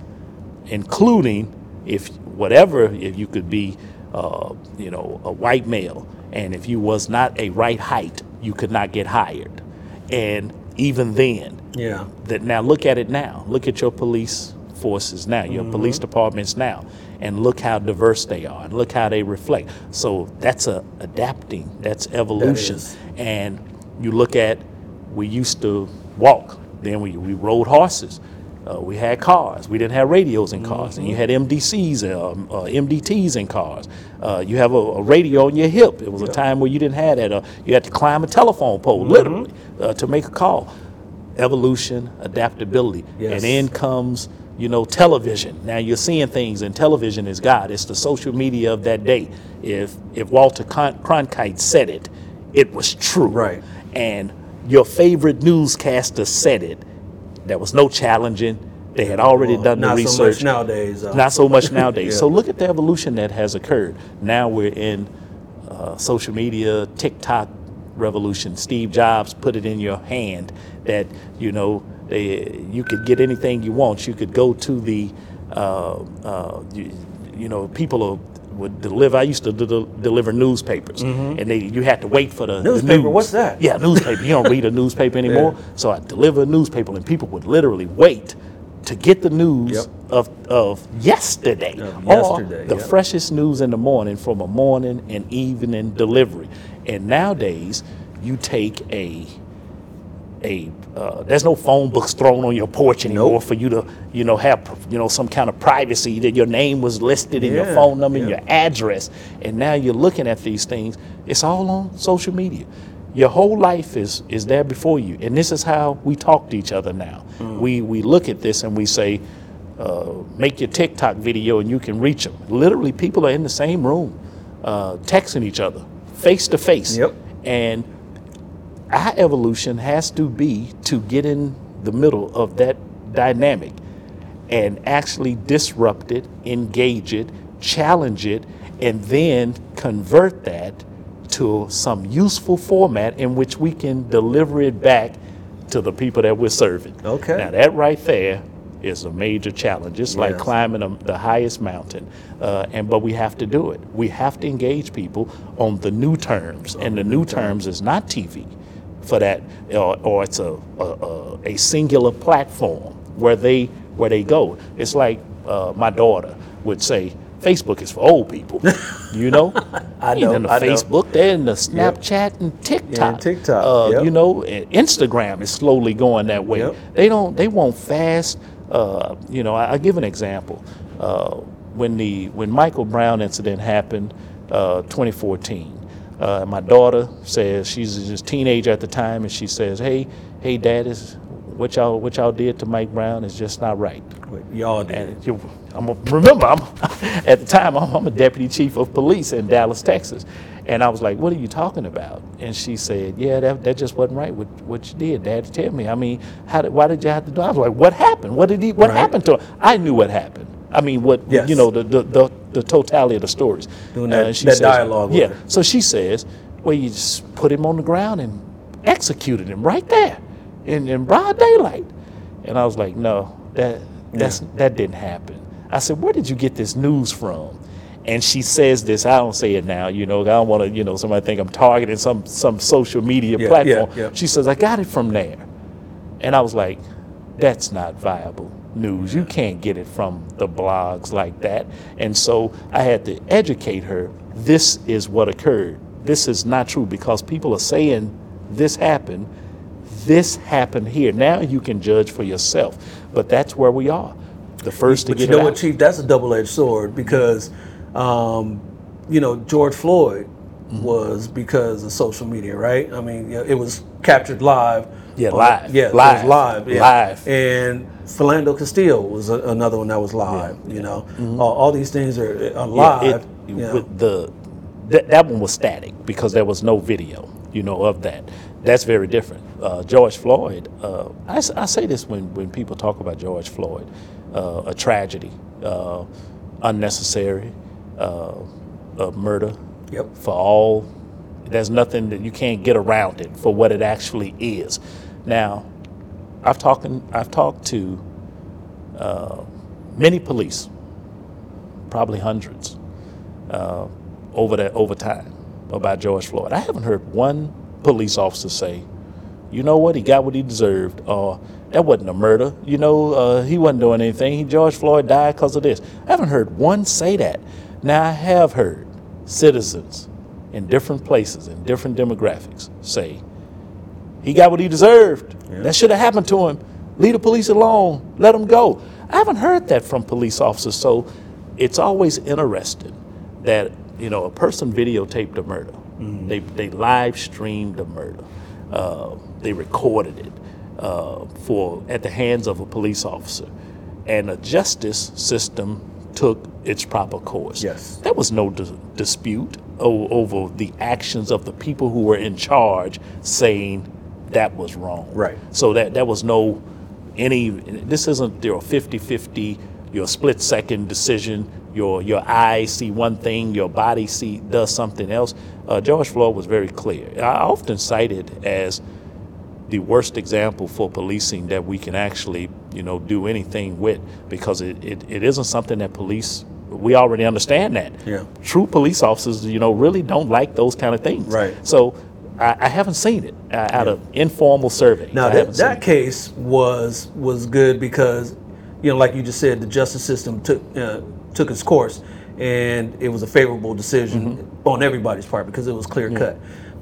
including if whatever if you could be uh, you know a white male. And if you was not a right height you could not get hired. And even then yeah. that now look at it now. Look at your police forces now your police departments now and look how diverse they are and look how they reflect. So that's a adapting that's evolution. Is. and you look at we used to walk then we, we rode horses Uh, we had cars. We didn't have radios in cars, mm-hmm. and you had MDCs, uh, um, uh, MDTs in cars. Uh, you have a, a, radio on your hip. It was yeah. a time where you didn't have that. Uh, you had to climb a telephone pole, mm-hmm. literally, uh, to make a call. Evolution, adaptability, yes. and then comes you know, television. Now you're seeing things, and television is God. It's the social media of that day. If if Walter Cronkite said it, it was true. Right. And your favorite newscaster said it. There was no challenging. They had already well, done the research. Not so much nowadays. Uh, not so much nowadays. yeah. So look at the evolution that has occurred. Now we're in uh, social media, TikTok revolution. Steve Jobs put it in your hand that you know they, you could get anything you want. You could go to the uh, uh, you, you, know people would deliver. I used to deliver newspapers, mm-hmm. and they you had to wait for the newspaper. The news. What's that? Yeah, newspaper. you don't read a newspaper anymore. Yeah. So I deliver a newspaper, and people would literally wait to get the news yep. of, of yesterday, of yesterday or the yep. freshest news in the morning from a morning and evening delivery. And nowadays, you take a a uh, there's no phone books thrown on your porch anymore nope. for you to you know have you know some kind of privacy that your name was listed in yeah, your phone number yeah. and your address and now you're looking at these things it's all on social media your whole life is is there before you and this is how we talk to each other now mm. we we look at this and we say uh, make your tiktok video and you can reach them literally people are in the same room uh, texting each other face to face yep. and our evolution has to be to get in the middle of that dynamic and actually disrupt it, engage it, challenge it, and then convert that to some useful format in which we can deliver it back to the people that we're serving. Okay. Now that right there is a major challenge. It's yes. like climbing a, the highest mountain, uh, and but we have to do it. We have to engage people on the new terms, and the new terms is not TV for that, or, or it's a, a, a, singular platform where they where they go. It's like uh, my daughter would say, Facebook is for old people. You know, I know. In the I Facebook, know. they're in the Snapchat yep. and TikTok. Yeah, TikTok. Uh, yep. You know, Instagram is slowly going that way. Yep. They don't. They want fast. Uh, you know, I, I give an example. Uh, when the when Michael Brown incident happened, uh, 2014. Uh, my daughter says she's just teenager at the time, and she says, "Hey, hey, Dad, is what y'all what y'all did to Mike Brown is just not right." y'all did. And you, I'm a, remember, I'm, at the time I'm, I'm, a deputy chief of police in Dallas, Texas, and I was like, "What are you talking about?" And she said, "Yeah, that, that just wasn't right. What, what you did, Dad? Tell me. I mean, how did, why did you have to do?" It? I was like, "What happened? What did he? What right. happened to him?" I knew what happened. I mean, what yes. you know, the, the, the the totality of the stories. Doing that, uh, that says, dialogue. Yeah. So she says, well, you just put him on the ground and executed him right there in, in broad daylight. And I was like, no, that that's yeah. that didn't happen. I said, where did you get this news from? And she says this. I don't say it now. You know, I don't want to. You know, somebody think I'm targeting some some social media yeah, platform. Yeah, she says, I got it from there. And I was like, that's not viable news. You can't get it from the blogs like that. And so I had to educate her this is what occurred. This is not true because people are saying this happened. This happened here. Now you can judge for yourself. But that's where we are. The first but get you know what. Chief? That's a double-edged sword because, um, you know, George Floyd mm-hmm. was because of social media, right? I mean, it was captured live. Yeah, live. Yeah, live. live. Yeah. Live. And Philando Castile was a, another one that was live. Yeah. You know, mm-hmm. all, all, these things are, are live. It. With the that, that one was static because there was no video, you know, of that. That's very different. Uh, George Floyd, uh, I, I, say this when, when people talk about George Floyd, uh, a tragedy, uh, unnecessary, uh, a murder yep. for all. There's nothing that you can't get around it for what it actually is. Now, I've talked I've talked to uh, many police, probably hundreds, uh, over that over time about George Floyd. I haven't heard one police officer say, "You know what? He got what he deserved," or "That wasn't a murder." You know, uh, he wasn't doing anything. George Floyd died because of this. I haven't heard one say that. Now I have heard citizens in different places in different demographics say he got what he deserved. Yeah. That should have happened to him. Leave the police alone. Let them go. I haven't heard that from police officers. So it's always interesting that you know a person videotaped a murder. They they live streamed a murder. Uh, they recorded it uh, for at the hands of a police officer, and a justice system took its proper course. Yes. There was no dis- dispute o- over the actions of the people who were in charge saying that was wrong. Right. So that that was no any this isn't your 50-50 your split second decision your your eyes see one thing your body see does something else uh, george floyd was very clear i often cite it as the worst example for policing that we can actually you know do anything with because it, it, it isn't something that police we already understand that Yeah. true police officers you know really don't like those kind of things Right. so i, I haven't seen it uh, out of informal surveys Now I that, that case was was good because, you know, like you just said, the justice system took uh, took its course, and it was a favorable decision Mm-hmm. on everybody's part because it was clear cut.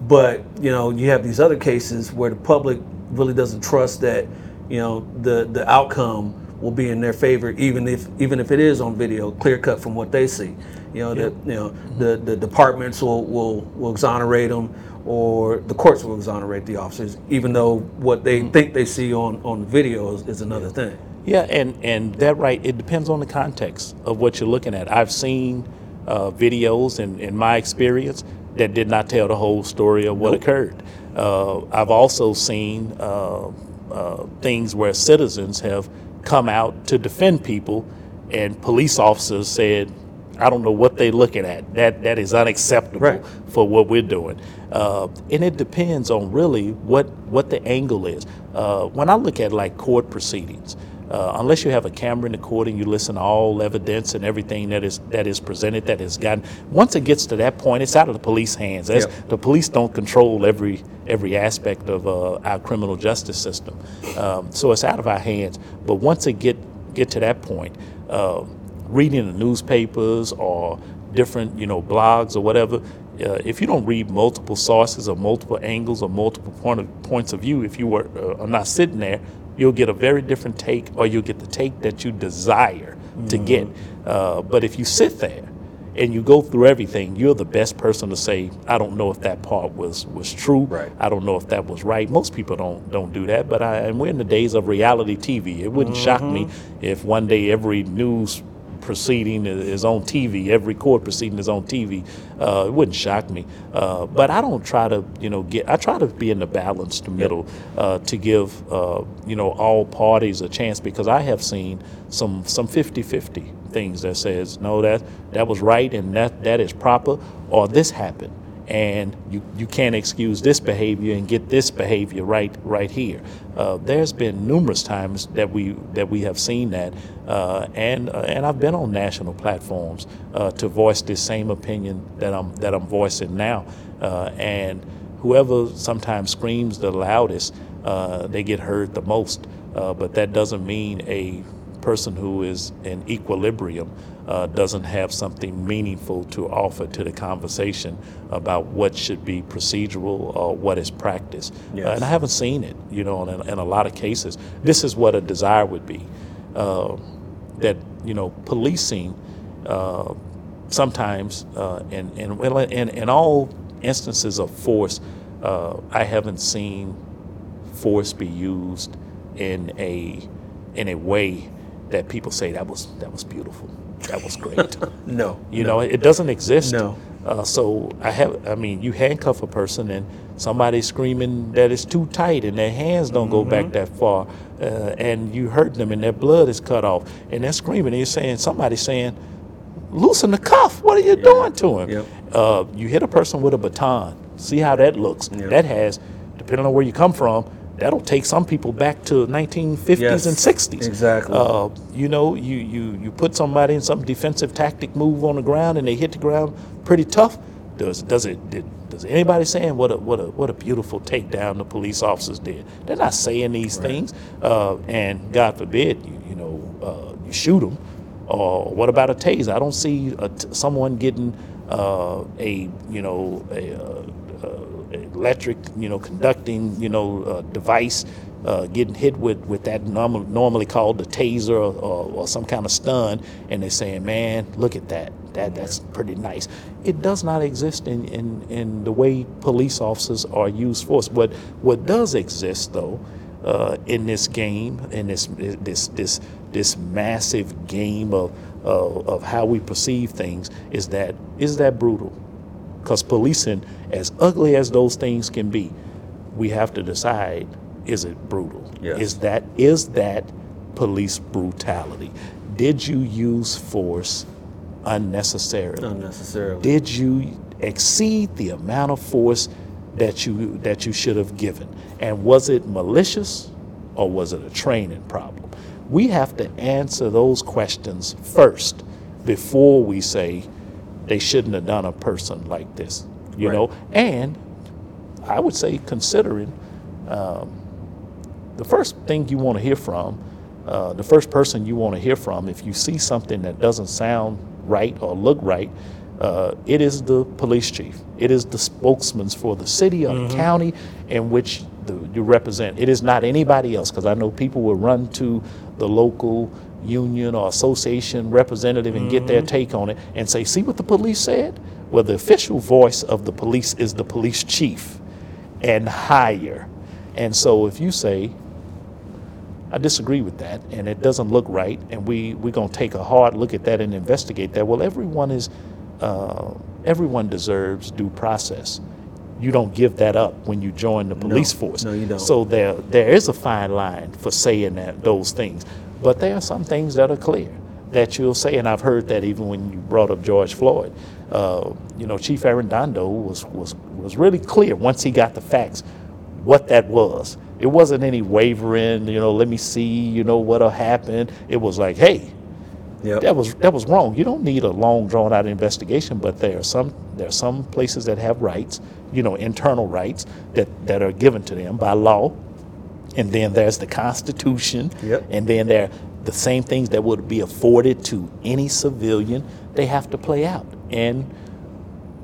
But you know, you have these other cases where the public really doesn't trust that, you know, the the outcome will be in their favor, even if even if it is on video, clear cut from what they see. You know, that you know the the departments will will will exonerate them or the courts will exonerate the officers, even though what they think they see on, on the video is, is another thing. Yeah, and and that right. It depends on the context of what you're looking at. I've seen uh, videos in, in my experience that did not tell the whole story of what occurred. Uh, I've also seen uh, uh, things where citizens have come out to defend people, and police officers said, "I don't know what they're looking at. That that is unacceptable Right. for what we're doing." Uh, and it depends on really what what the angle is. Uh, when I look at like court proceedings, uh, unless you have a camera in the court and you listen to all evidence and everything that is that is presented, that is gotten. Once it gets to that point, it's out of the police hands. The police don't control every every aspect of uh, our criminal justice system, um, so it's out of our hands. But once it get get to that point, uh, reading the newspapers or different you know blogs or whatever. Uh, if you don't read multiple sources or multiple angles or multiple point of, points of view, if you were uh, are not sitting there, you'll get a very different take, or you'll get the take that you desire to get. Uh, but if you sit there and you go through everything, you're the best person to say, "I don't know if that part was was true. Right. I don't know if that was right." Most people don't don't do that, but I, and we're in the days of reality TV. It wouldn't shock me if one day every news proceeding is on TV. Every court proceeding is on TV. Uh, it wouldn't shock me. Uh, but I don't try to, you know, get. I try to be in the balanced middle uh, to give, uh, you know, all parties a chance because I have seen some some 50-50 things that says no that that was right and that that is proper or this happened and you, you can't excuse this behavior and get this behavior right right here. Uh, there's been numerous times that we that we have seen that, uh, and uh, and I've been on national platforms uh, to voice this same opinion that I'm that I'm voicing now, uh, and whoever sometimes screams the loudest, uh, they get heard the most. But that doesn't mean a person who is in equilibrium uh, doesn't have something meaningful to offer to the conversation about what should be procedural or what is practice. Uh, and I haven't seen it, you know, in, in a lot of cases. This is what a desire would be. Uh, that, you know, policing uh, sometimes, uh, in, in, well, in, in all instances of force, uh, I haven't seen force be used in a in a way that people say that was that was beautiful, that was great. No. you know, it doesn't exist. No. Uh, so I have, I mean, you handcuff a person and somebody's screaming that it's too tight and their hands don't go Mm-hmm. back that far, uh, and you hurt them and their blood is cut off, and they're screaming. And you're saying somebody's saying, "Loosen the cuff! What are you doing to him?" Yep. Uh, you hit a person with a baton. See how that looks. Yep. That has, depending on where you come from, that'll take some people back to 1950s Yes, and 60s. exactly. Uh, you know, you, you, you put somebody in some defensive tactic move on the ground and they hit the ground pretty tough. Does does it did, does anybody saying what a what a what a beautiful takedown the police officers did? They're not saying these things. Uh, and God forbid you you know uh, you shoot them. Or what about a taser? I don't see a t- someone getting uh, a you know a, uh, electric you know conducting you know uh, device uh, getting hit with, with that norm- normally called the taser or, or, or, some kind of stun, and they're saying, man, look at that. that that's pretty nice. It does not exist in, in, in the way police officers are used force. What, what does exist, though, uh, in this game, in this, this, this, this massive game of, of, of how we perceive things, is that is that brutal? Because policing, as ugly as those things can be, we have to decide is it brutal? Yes. Is that is that police brutality? Did you use force unnecessarily? Unnecessarily. Did you exceed the amount of force that you that you should have given? And was it malicious or was it a training problem? We have to answer those questions first before we say they shouldn't have done a person like this. You Right. know, and I would say considering um, the first thing you want to hear from, uh, the first person you want to hear from, if you see something that doesn't sound right or look right, uh, it is the police chief. It is the spokesman for the city or the county in which the, you represent. It is not anybody else, because I know people will run to the local union or association representative and get their take on it and say, see what the police said? Well, the official voice of the police is the police chief and higher. And so if you say, I disagree with that, and it doesn't look right, and we we're gonna take a hard look at that and investigate that. Well, everyone is, uh, everyone deserves due process. You don't give that up when you join the police force. no, you don't. So there there is a fine line for saying that those things, but there are some things that are clear that you'll say, and I've heard that even when you brought up George Floyd. Uh, you know, Chief Arradondo was was was really clear once he got the facts what that was. It wasn't any wavering, you know, let me see, you know, what'll happen. It was like, hey, Yep. that was that was wrong. You don't need a long drawn out investigation, but there are some there are some places that have rights, you know, internal rights that, that are given to them by law. And then there's the Constitution. Yep. And then there the same things that would be afforded to any civilian, they have to play out. And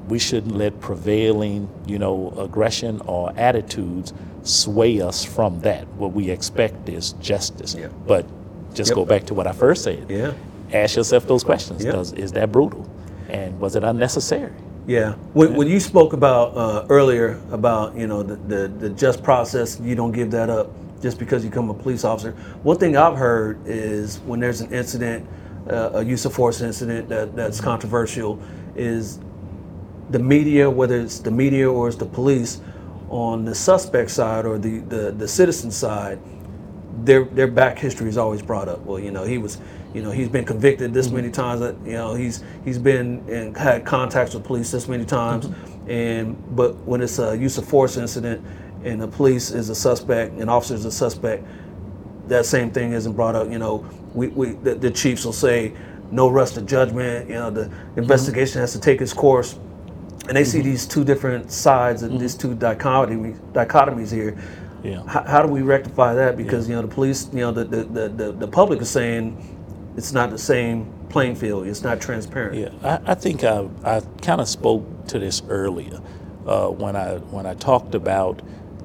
we shouldn't let prevailing, you know, aggression or attitudes sway us from that. What we expect is justice. Yeah. But just Yep. go back to what I first said. Yeah. Ask yourself those questions. Does, is that brutal? And was it unnecessary? Yeah. When, when you spoke about uh, earlier about you know the, the the just process, you don't give that up just because you become a police officer. One thing I've heard is when there's an incident, uh, a use of force incident that, that's controversial, is the media, whether it's the media or it's the police, on the suspect side or the, the, the citizen side, their their back history is always brought up. Well, you know, he was, you know, he's been convicted this many mm-hmm. times. That you know, he's he's been and had contacts with police this many times. Mm-hmm. And but when it's a use of force incident, and the police is a suspect, and officer is a suspect, that same thing isn't brought up. You know, we, we the, the chiefs will say no rush to judgment. You know, the mm-hmm. investigation has to take its course, and they see these two different sides and these two dichotomies dichotomies here. Yeah. How, how do we rectify that? Because you know the police, you know the, the, the the public is saying it's not the same playing field. It's not transparent. Yeah, I, I think I, I kind of spoke to this earlier uh, when I when I talked about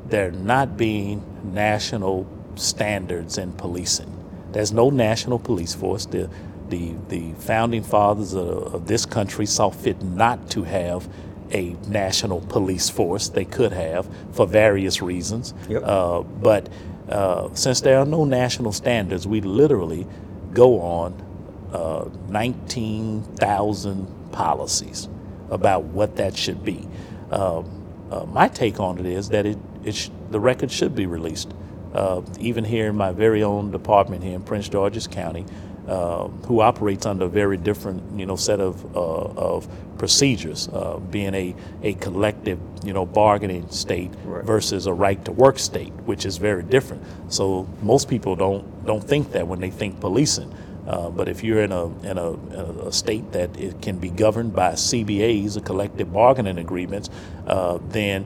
there not being national standards in policing. There's no national police force. The the the founding fathers of, of this country saw fit not to have a national police force. They could have for various reasons. Yep. Uh, but uh, since there are no national standards, we literally go on uh, 19,000 policies about what that should be. Um, uh, my take on it is that it, it sh- the record should be released. Uh, even here in my very own department here in Prince George's County, uh, who operates under a very different, you know, set of, uh, of procedures, uh, being a, a collective, you know, bargaining state Right. versus a right to work state, which is very different. So most people don't don't think that when they think policing. Uh, but if you're in a in a, a state that it can be governed by CBAs, a collective bargaining agreements, uh, then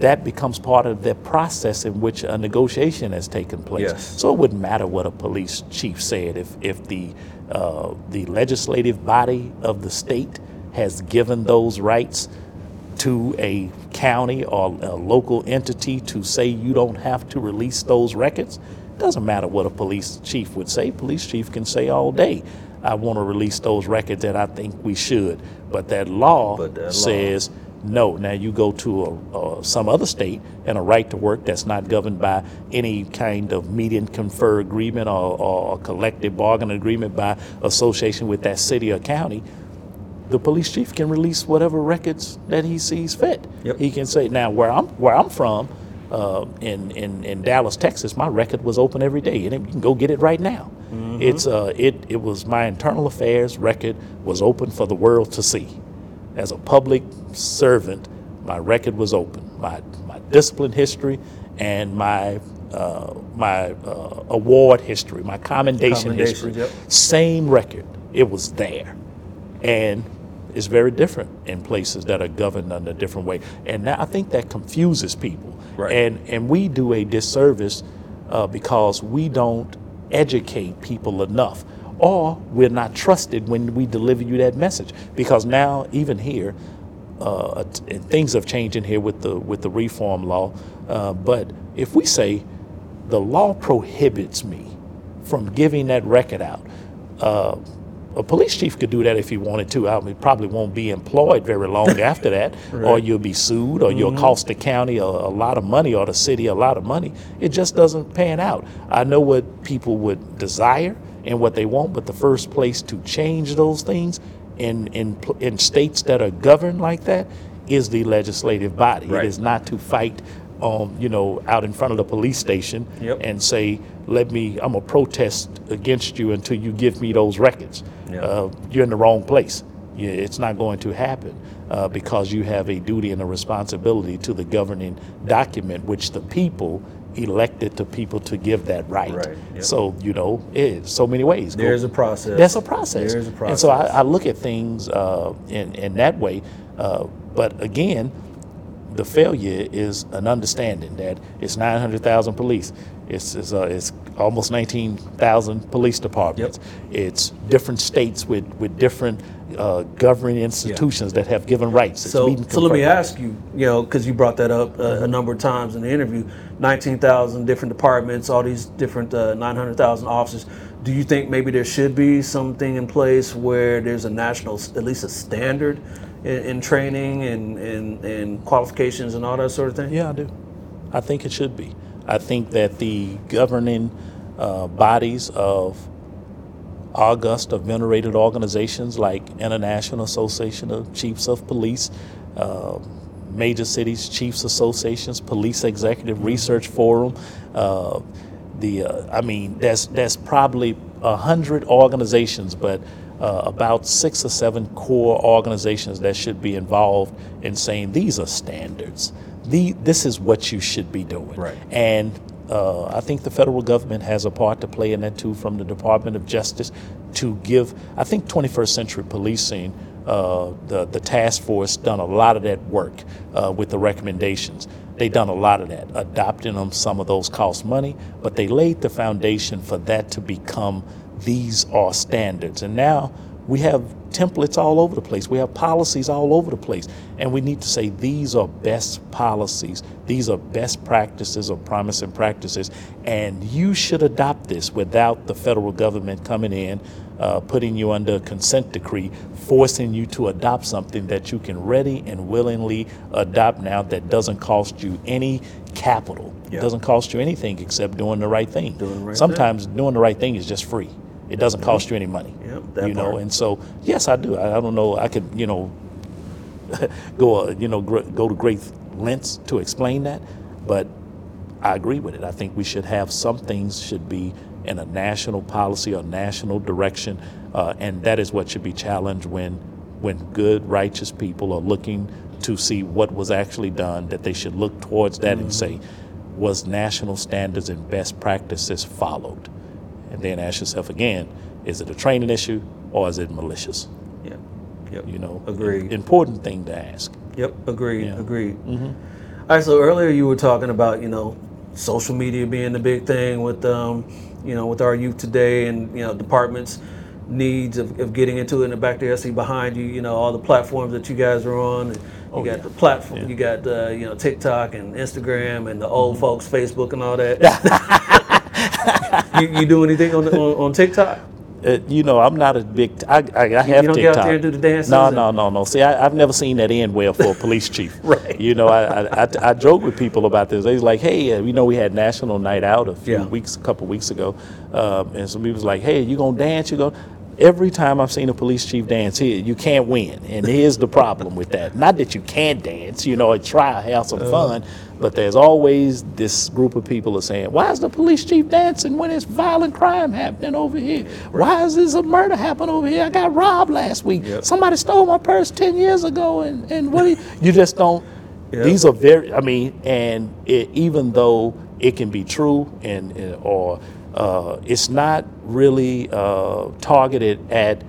that becomes part of the process in which a negotiation has taken place. Yes. So it wouldn't matter what a police chief said if if the uh, the legislative body of the state has given those rights to a county or a local entity to say you don't have to release those records, doesn't matter what a police chief would say. Police chief can say all day, I want to release those records that I think we should. But that law But that law- says no. Now you go to a, uh, some other state and a right to work that's not governed by any kind of meet and confer agreement or, or a collective bargaining agreement by association with that city or county. The police chief can release whatever records that he sees fit. Yep. He can say now where I'm where I'm from. Uh, in, in, in Dallas, Texas, my record was open every day, and you can go get it right now. It's uh, it it was my internal affairs record was open for the world to see as a public servant, my record was open. My my discipline history and my uh, my uh, award history, my commendation history, yep. same record. It was there, and it's very different in places that are governed under a different way. And I think that confuses people. Right. And and we do a disservice uh, because we don't educate people enough, or we're not trusted when we deliver you that message. Because now, even here, uh, things have changed in here with the with the reform law. Uh, but if we say the law prohibits me from giving that record out, uh, a police chief could do that if he wanted to. I mean, probably won't be employed very long after that, or you'll be sued, or you'll cost the county a, a lot of money, or the city a lot of money. It just doesn't pan out. I know what people would desire and what they want, but the first place to change those things in in in states that are governed like that is the legislative body. Right. It is not to fight um, you know, out in front of the police station Yep. and say, "Let me, I'm gonna protest against you until you give me those records." Yeah. Uh, you're in the wrong place. It's not going to happen uh, because you have a duty and a responsibility to the governing document, which the people elected to people to give that right. Right, yep. So you know, it, so many ways. Go- There's a process. That's a process. There's a And so I, process. I look at things uh, in in that way. Uh, but again, the failure is an understanding that it's 900,000 police. It's it's, uh, it's almost 19,000 police departments. It's different states with with different uh, governing institutions that have given rights. It's So, so let me ask you, you know, because you brought that up uh, a number of times in the interview, 19,000 different departments, all these different uh, 900,000 officers. Do you think maybe there should be something in place where there's a national, at least a standard in, in training and, and, and qualifications and all that sort of thing? Yeah, I do. I think it should be. I think that the governing uh, bodies of august of venerated organizations like International Association of Chiefs of Police, uh, Major Cities Chiefs Associations, Police Executive Research Forum. Uh, the uh, I mean, that's that's probably a hundred organizations, but uh, about six or seven core organizations that should be involved in saying these are standards. The, this is what you should be doing. Right. And uh, I think the federal government has a part to play in that too, from the Department of Justice to give. I think 21st century policing, uh, the the task force done a lot of that work uh, with the recommendations. They done a lot of that, adopting them. Some of those cost money, but they laid the foundation for that to become these are standards. And now we have templates all over the place. We have policies all over the place. And we need to say these are best policies. These are best practices or promising practices. And you should adopt this without the federal government coming in, uh, putting you under a consent decree, forcing you to adopt something that you can ready and willingly adopt now that doesn't cost you any capital. Yeah. It doesn't cost you anything except doing the right thing. Doing the right Sometimes doing the right thing is just free. It doesn't cost you any money. Yep, that you know, part. and so yes, I do. I, I don't know. I could, you know, go, uh, you know, gr- go to great lengths to explain that, but I agree with it. I think we should have some things should be in a national policy or national direction, uh, and that is what should be challenged when, when good, righteous people are looking to see what was actually done. That they should look towards that and say, was national standards and best practices followed? And then ask yourself again, is it a training issue or is it malicious? Yeah. Yep. You know, Agreed. important thing to ask. Yep, agreed, Yeah. agreed. All right, so earlier you were talking about, you know, social media being the big thing with, um, you know, with our youth today and, you know, departments needs of, of getting into it. And back there, I see behind you, you know, all the platforms that you guys are on. You got yeah. the platform. Yeah. You got uh, you know TikTok and Instagram and the old Mm-hmm. folks Facebook and all that. you, you do anything on, on on TikTok? Uh, you know, I'm not a big. T- I, I, I have you don't TikTok. get out there and do the dances No, no, no, no. See, I, I've never seen that end well for a police chief. Right. You know, I, I, I, I joke with people about this. They was like, "Hey, uh, you know, we had National Night Out a few Yeah. weeks, a couple weeks ago, um, and some people was like, "Hey, you gonna dance? You go?" Every time I've seen a police chief dance here, you can't win, and here's the problem with that. Not that you can't dance, you know, try have some Uh-huh. fun, but there's always this group of people are saying, "Why is the police chief dancing when it's violent crime happening over here? Why is this a murder happening over here? I got robbed last week. Somebody stole my purse ten years ago, and and what? do you, you just don't. Yeah. These are very. I mean, and it, even though it can be true, and, and or uh, it's not really uh, targeted at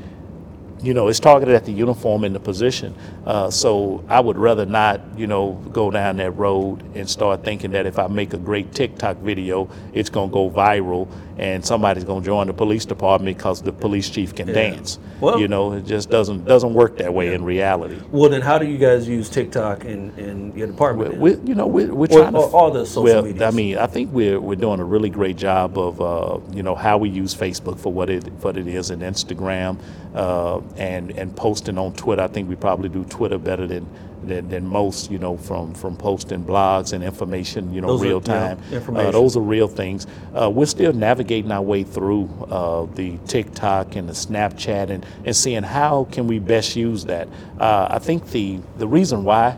you know, it's targeted at the uniform and the position. Uh, so I would rather not, you know, go down that road and start thinking that if I make a great TikTok video, it's going to go viral and somebody's going to join the police department because the police chief can dance. Well- you know, it just doesn't doesn't work that way in reality. Well, then how do you guys use TikTok in, in your department? then? We, you know, we're, we're Or- trying to or all the social media. well, medias. I mean, I think we're we're doing a really great job of uh, you know how we use Facebook for what it what it is, and Instagram, uh, and and posting on Twitter. I think we probably do Twitter better than than, than most. You know, from from posting blogs and information. You know, Those real yeah, time. information. Uh, those are real things. Uh, we're still navigating our way through uh, the TikTok and the Snapchat and, and seeing how can we best use that. Uh, I think the the reason why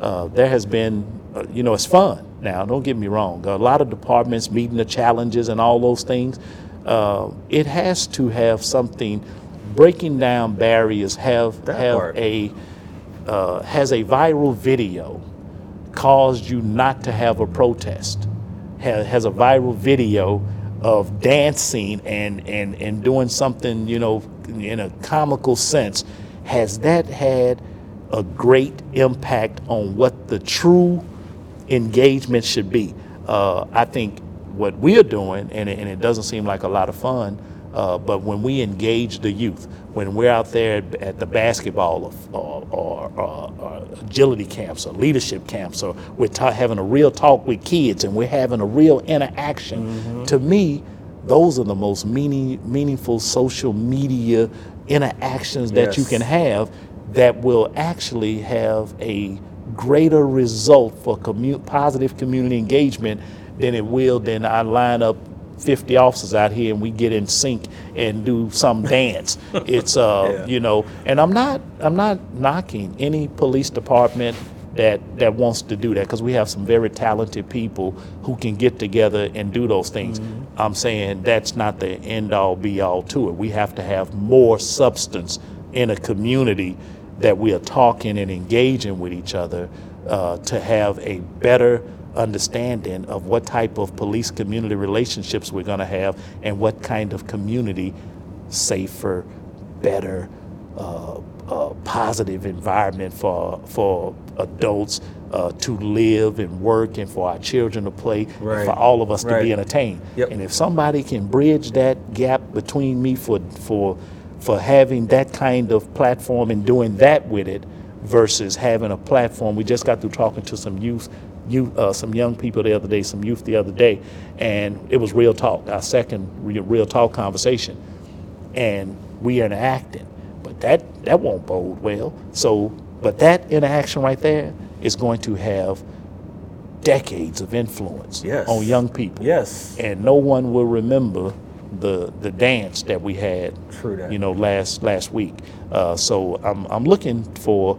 uh, there has been, uh, you know, it's fun. Now, don't get me wrong. A lot of departments meeting the challenges and all those things. Uh, it has to have something breaking down barriers. Have That have part. a uh, has a viral video caused you not to have a protest? Has, has a viral video of dancing and, and, and doing something, you know, in a comical sense, has that had a great impact on what the true engagement should be? Uh, I think what we're doing, and and it doesn't seem like a lot of fun, uh, but when we engage the youth, when we're out there at, the basketball or, or, or, or agility camps or leadership camps, or we're ta- having a real talk with kids and we're having a real interaction, mm-hmm. to me, those are the most meaning, meaningful social media interactions that you can have that will actually have a greater result for commu- positive community engagement than it will than I line up 50 officers out here and we get in sync and do some dance. It's uh, Yeah. you know, and I'm not I'm not knocking any police department that that wants to do that because we have some very talented people who can get together and do those things. I'm saying that's not the end all be all to it. We have to have more substance in a community that we are talking and engaging with each other uh, to have a better understanding of what type of police community relationships we're going to have and what kind of community safer, better, uh, uh, positive environment for for adults uh, to live and work and for our children to play and Right. for all of us to be entertained. Yep. And if somebody can bridge that gap between me for for for having that kind of platform and doing that with it versus having a platform. We just got through talking to some youth, youth uh, some young people the other day, some youth the other day, and it was real talk. Our second real, real talk conversation, and we interacting, but that that won't bode well. So, but that interaction right there is going to have decades of influence Yes. on young people Yes. and no one will remember the the dance that we had True that. you know last last week uh, so I'm, I'm looking for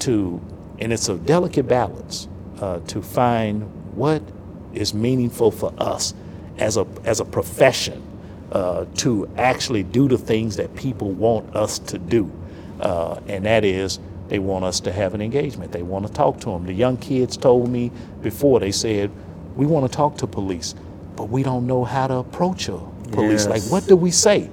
to and it's a delicate balance uh, to find what is meaningful for us as a as a profession uh, to actually do the things that people want us to do. Uh, and that is they want us to have an engagement. They want to talk to them the young kids told me before they said we want to talk to police but we don't know how to approach a police. Like what do we say?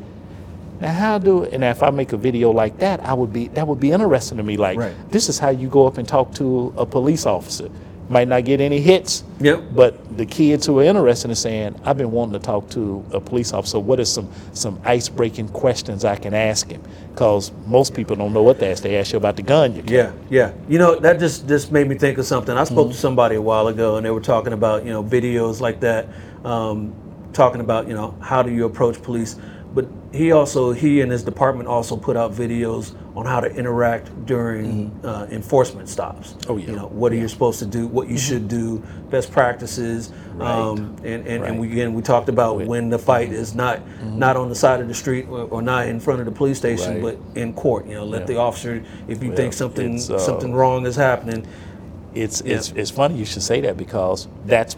Now how do and if i make a video like that i would be that would be interesting to me. Like Right. this is how you go up and talk to a police officer might not get any hits. Yep. But the kids who are interested in saying, I've been wanting to talk to a police officer. What are some some ice breaking questions I can ask him? Because most people don't know what to ask. They ask you about the gun you carry. Yeah, yeah. You know, that just just made me think of something. I spoke to somebody a while ago, and they were talking about you know videos like that, um, talking about you know how do you approach police. But he also he and his department also put out videos on how to interact during uh, enforcement stops. Oh, yeah. You know what are you supposed to do, what you should do, best practices. Um, and and, and we again we talked about when the fight is not not on the side of the street or, or not in front of the police station, Right. but in court. You know, let Yeah. the officer if you Well, think something uh, something wrong is happening. It's, it's, it's funny you should say that because that's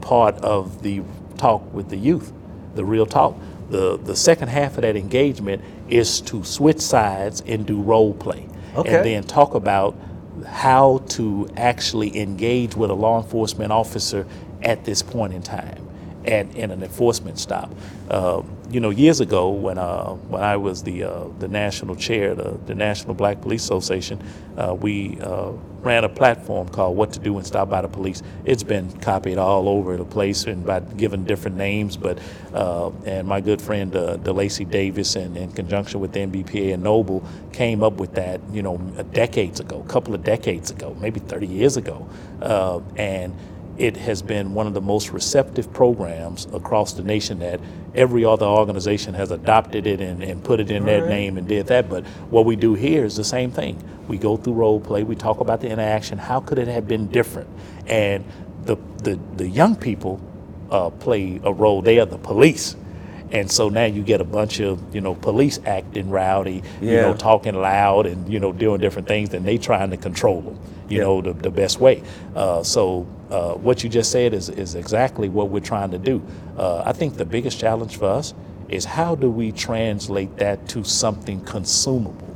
part of the talk with the youth, the real talk. The, the second half of that engagement is to switch sides and do role play. Okay. And then talk about how to actually engage with a law enforcement officer at this point in time and in an enforcement stop. Uh, you know, years ago when uh, when I was the uh, the national chair, the, the National Black Police Association, uh, we uh, ran a platform called "What to Do When Stopped by the Police." It's been copied all over the place and by given different names, but uh, and my good friend uh, DeLacy Davis, and in conjunction with the NBPA and Noble, came up with that. You know, decades ago, a couple of decades ago, maybe 30 years ago, and it has been one of the most receptive programs across the nation that every other organization has adopted it and, and put it in their name and did that. But what we do here is the same thing. We go through role play, we talk about the interaction, how could it have been different? And the, the, the young people uh, play a role, they are the police. And so now you get a bunch of, you know, police acting rowdy, you know, talking loud and, you know, doing different things, and they trying to control them, you Yeah. know, the, the best way. Uh, so uh, what you just said is, is exactly what we're trying to do. Uh, I think the biggest challenge for us is how do we translate that to something consumable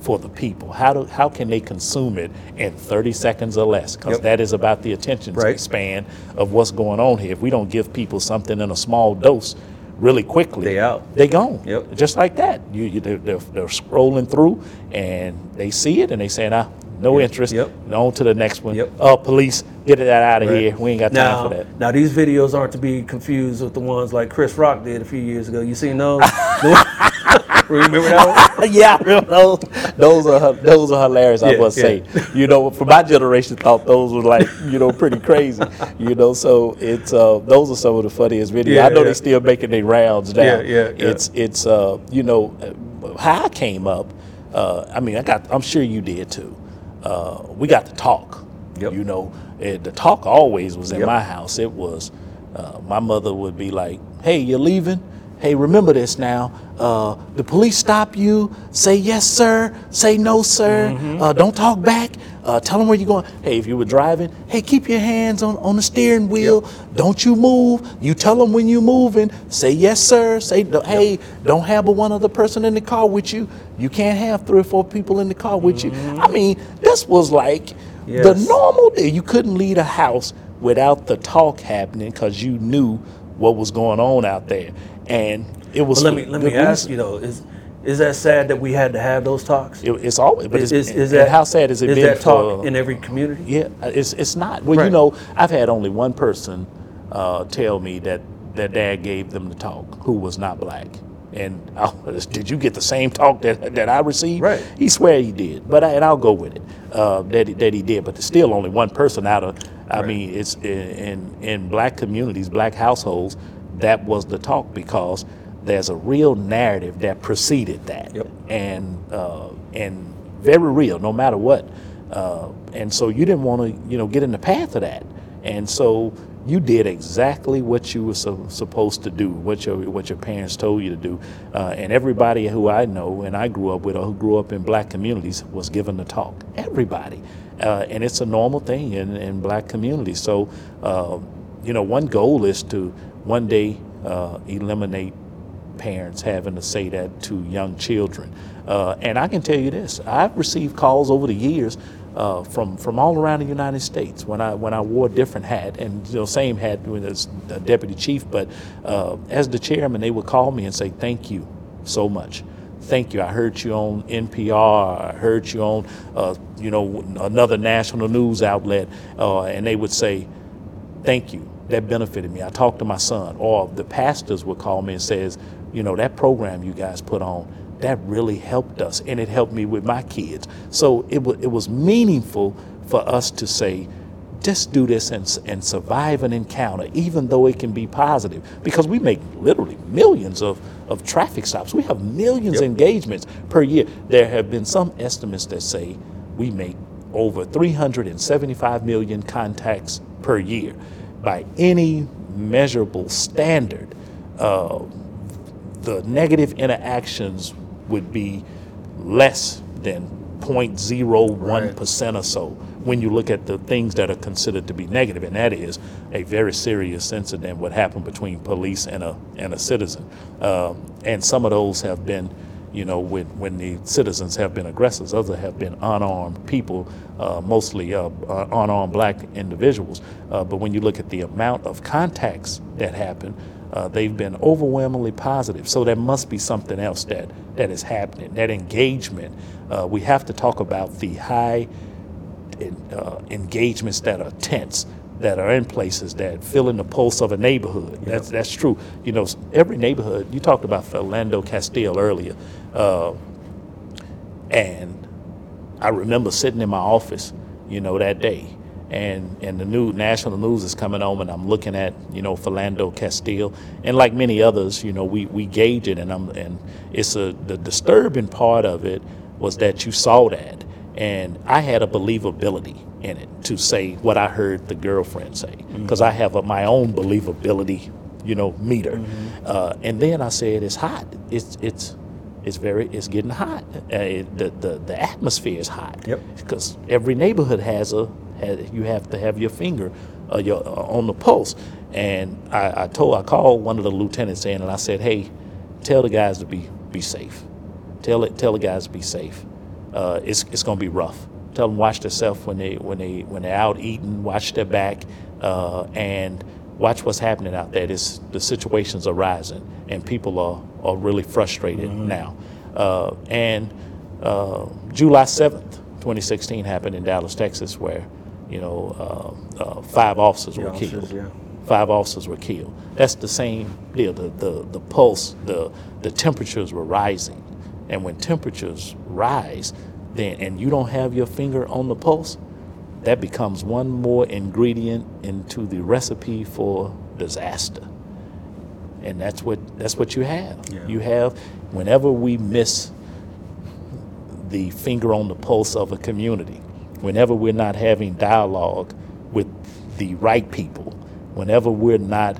for the people? How do how can they consume it in 30 seconds or less? Because Yep. that is about the attention Right. span of what's going on here. If we don't give people something in a small dose really quickly, They out. They gone. Yep. Just like that. You, you they're, they're, they're scrolling through and they see it and they say, nah, no interest. Yep. On to the next one. Yep. Oh, police, get it out of here. We ain't got time now, for that. now these videos aren't to be confused with the ones like Chris Rock did a few years ago. You seen those? Remember that one? yeah, I remember those, those are those are hilarious. I Yeah, must yeah. say, you know, for my generation, thought those were like, you know, pretty crazy. You know, so it's uh, those are some of the funniest videos. Yeah, I know yeah. they still making their rounds now. Yeah, yeah, yeah. It's it's uh, you know, how I came up. Uh, I mean, I got. I'm sure you did too. Uh, we got to talk. Yep. You know, the talk always was in Yep. my house. It was. Uh, my mother would be like, "Hey, you're leaving." Hey, remember this now. Uh, the police stop you. Say yes, sir. Say no, sir. Mm-hmm. Uh, don't talk back. Uh, tell them where you're going. Hey, if you were driving, hey, keep your hands on, on the steering wheel. Don't you move. You tell them when you're moving. Say yes, sir. Say, hey, don't have but one other person in the car with you. You can't have three or four people in the car with you. I mean, this was like the Mm-hmm. Normal day. You couldn't leave a house without the talk happening because you knew what was going on out there. And it was. But let me let me ask reason- you though is is that sad that we had to have those talks? It, it's always, but Is, it's, is, is that how sad has it is been that talk for? in every community? yeah, it's it's not. Well, you know, I've had only one person uh, tell me that their dad gave them the talk who was not black. And I was, did you get the same talk that, that I received? Right. He swear he did, but I, and I'll go with it uh, that he, that he did. But there's still only one person out of. I mean, it's in, in in black communities, black households. That was the talk because there's a real narrative that preceded that, Yep. and uh, and very real, no matter what. Uh, and so you didn't want to, you know, get in the path of that. And so you did exactly what you were so, supposed to do, what your what your parents told you to do. Uh, and everybody who I know and I grew up with, or who grew up in black communities, was given the talk. Everybody, uh, and it's a normal thing in, in black communities. So, uh, you know, one goal is to one day uh, eliminate parents having to say that to young children. Uh, and I can tell you this: I've received calls over the years uh, from from all around the United States when I when I wore a different hat and you know same hat when as a deputy chief, but uh, as the chairman, they would call me and say, "Thank you so much." thank you. I heard you on NPR. I heard you on, uh, you know, another national news outlet, uh, and they would say, thank you. That benefited me. I talked to my son, or the pastors would call me and says, you know, that program you guys put on, that really helped us, and it helped me with my kids. So it was it was meaningful for us to say, just do this and, and survive an encounter, even though it can be positive, because we make literally millions of, of traffic stops. We have millions of engagements per year. There have been some estimates that say we make over 375 million contacts per year. By any measurable standard, uh, the negative interactions would be less than 0.01% or so when you look at the things that are considered to be negative, and that is a very serious incident what happened between police and a and a citizen. Um, and some of those have been, you know, when, when the citizens have been aggressors, others have been unarmed people, uh, mostly uh, uh, unarmed black individuals. Uh, but when you look at the amount of contacts that happen, uh, they've been overwhelmingly positive. So there must be something else that, that is happening. That engagement, uh, we have to talk about the high uh, engagements that are tense, that are in places that fill in the pulse of a neighborhood. That's that's true. You know, every neighborhood. You talked about Philando Castile earlier, uh, and I remember sitting in my office, you know, that day, and and the new national news is coming on, and I'm looking at you know Philando Castile, and like many others, you know, we we gauge it, and I'm and it's a the disturbing part of it was that you saw that and I had a believability in it to say what I heard the girlfriend say because mm-hmm. I have a, my own believability, you know, meter. Mm-hmm. Uh, and then I said, "It's hot. It's it's it's very it's getting hot. Uh, it, the, the the atmosphere is hot. Yep. Because every neighborhood has a has, you have to have your finger uh, your, uh, on the pulse. And I, I told I called one of the lieutenants in and I said, "Hey, tell the guys to be be safe. Tell it tell the guys to be safe." uh, it's, it's going to be rough. Tell them watch themselves when they when they when they're out eating, watch their back, uh, and watch what's happening out there. This, the situations are rising, and people are, are really frustrated mm-hmm. now. Uh, and uh, July 7th, 2016 happened in Dallas, Texas, where you know uh, uh, five officers the were officers, killed. Yeah. Five officers were killed. That's the same deal. The, the, the pulse, the, the temperatures were rising. And when temperatures rise, then and you don't have your finger on the pulse, that becomes one more ingredient into the recipe for disaster. And that's what that's what you have. Yeah. You have whenever we miss the finger on the pulse of a community, whenever we're not having dialogue with the right people, whenever we're not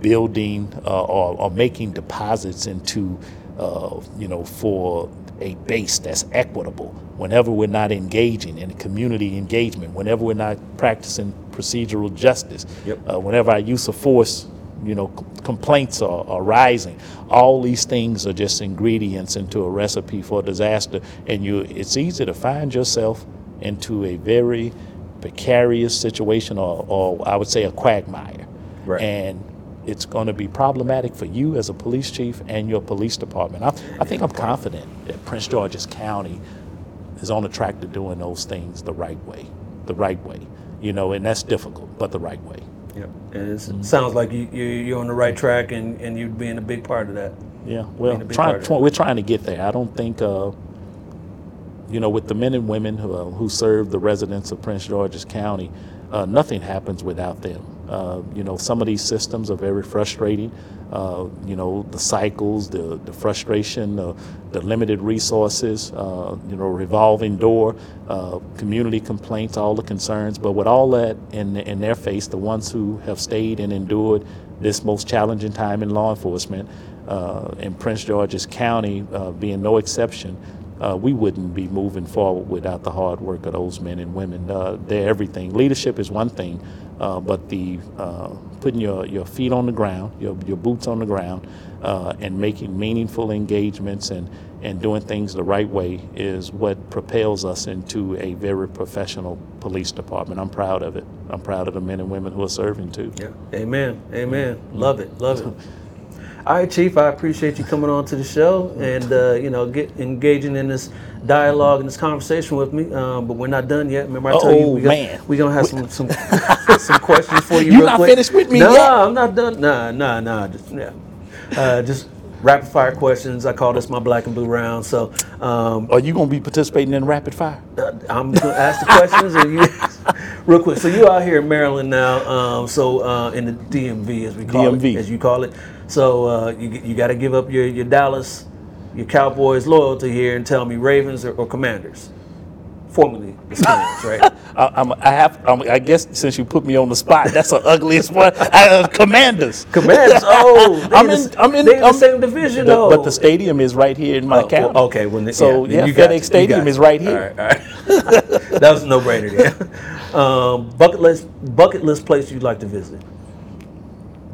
building uh, or, or, making deposits into uh, you know, for a base that's equitable. Whenever we're not engaging in community engagement, whenever we're not practicing procedural justice, yep. uh, whenever our use of force, you know, complaints are, are, rising, all these things are just ingredients into a recipe for disaster. And you, it's easy to find yourself into a very precarious situation, or, or I would say a quagmire. Right. And it's going to be problematic for you as a police chief and your police department. I, I think I'm confident that Prince George's County is on the track to doing those things the right way, the right way. You know, and that's difficult, but the right way. Yep. And it mm-hmm. sounds like you, you, are on the right track and, and you're being a big part of that. Yeah, well, try, try, we're trying to get there. I don't think, uh, you know, with the men and women who, uh, who serve the residents of Prince George's County, uh, nothing happens without them. Uh, you know, some of these systems are very frustrating. Uh, you know, the cycles, the, the frustration, the, the limited resources, uh, you know, revolving door, uh, community complaints, all the concerns. But with all that in, in their face, the ones who have stayed and endured this most challenging time in law enforcement, uh, in Prince George's County being no exception, uh, we wouldn't be moving forward without the hard work of those men and women. Uh, they're everything. Leadership is one thing, uh, but the uh, putting your, your feet on the ground, your, your boots on the ground, uh, and making meaningful engagements and, and doing things the right way is what propels us into a very professional police department. I'm proud of it. I'm proud of the men and women who are serving too. Yeah. Amen. Amen. Mm-hmm. Love it. Love it. All right, Chief. I appreciate you coming on to the show and uh, you know get engaging in this dialogue and this conversation with me. Um, but we're not done yet. Remember, I told you Oh, we got, man. we gonna have some some some questions for you. You real not quick. finished with me no, yet? I'm not done. Nah, nah, nah. Just, yeah. uh, just rapid fire questions. I call this my black and blue round. So um, Are you gonna be participating in rapid fire? uh, I'm gonna ask the questions and you real quick. So you out here in Maryland now. Um, so uh, in the DMV as we call DMV. it, as you call it. So uh, you you got to give up your your Dallas, your Cowboys loyalty here and tell me Ravens or, or Commanders. Formerly right? I, I'm, I have. I'm, I guess since you put me on the spot, that's the ugliest one. Uh, commanders. Commanders. Oh, I'm in, the, I'm in. they in I'm- the same division, the- though. But the stadium is right here in my Oh, county. well, okay, well, So, yeah, you got FedEx Stadium is right here. All right, all right. that was a no-brainer. Yeah. Um, bucket list, bucket list place you'd like to visit.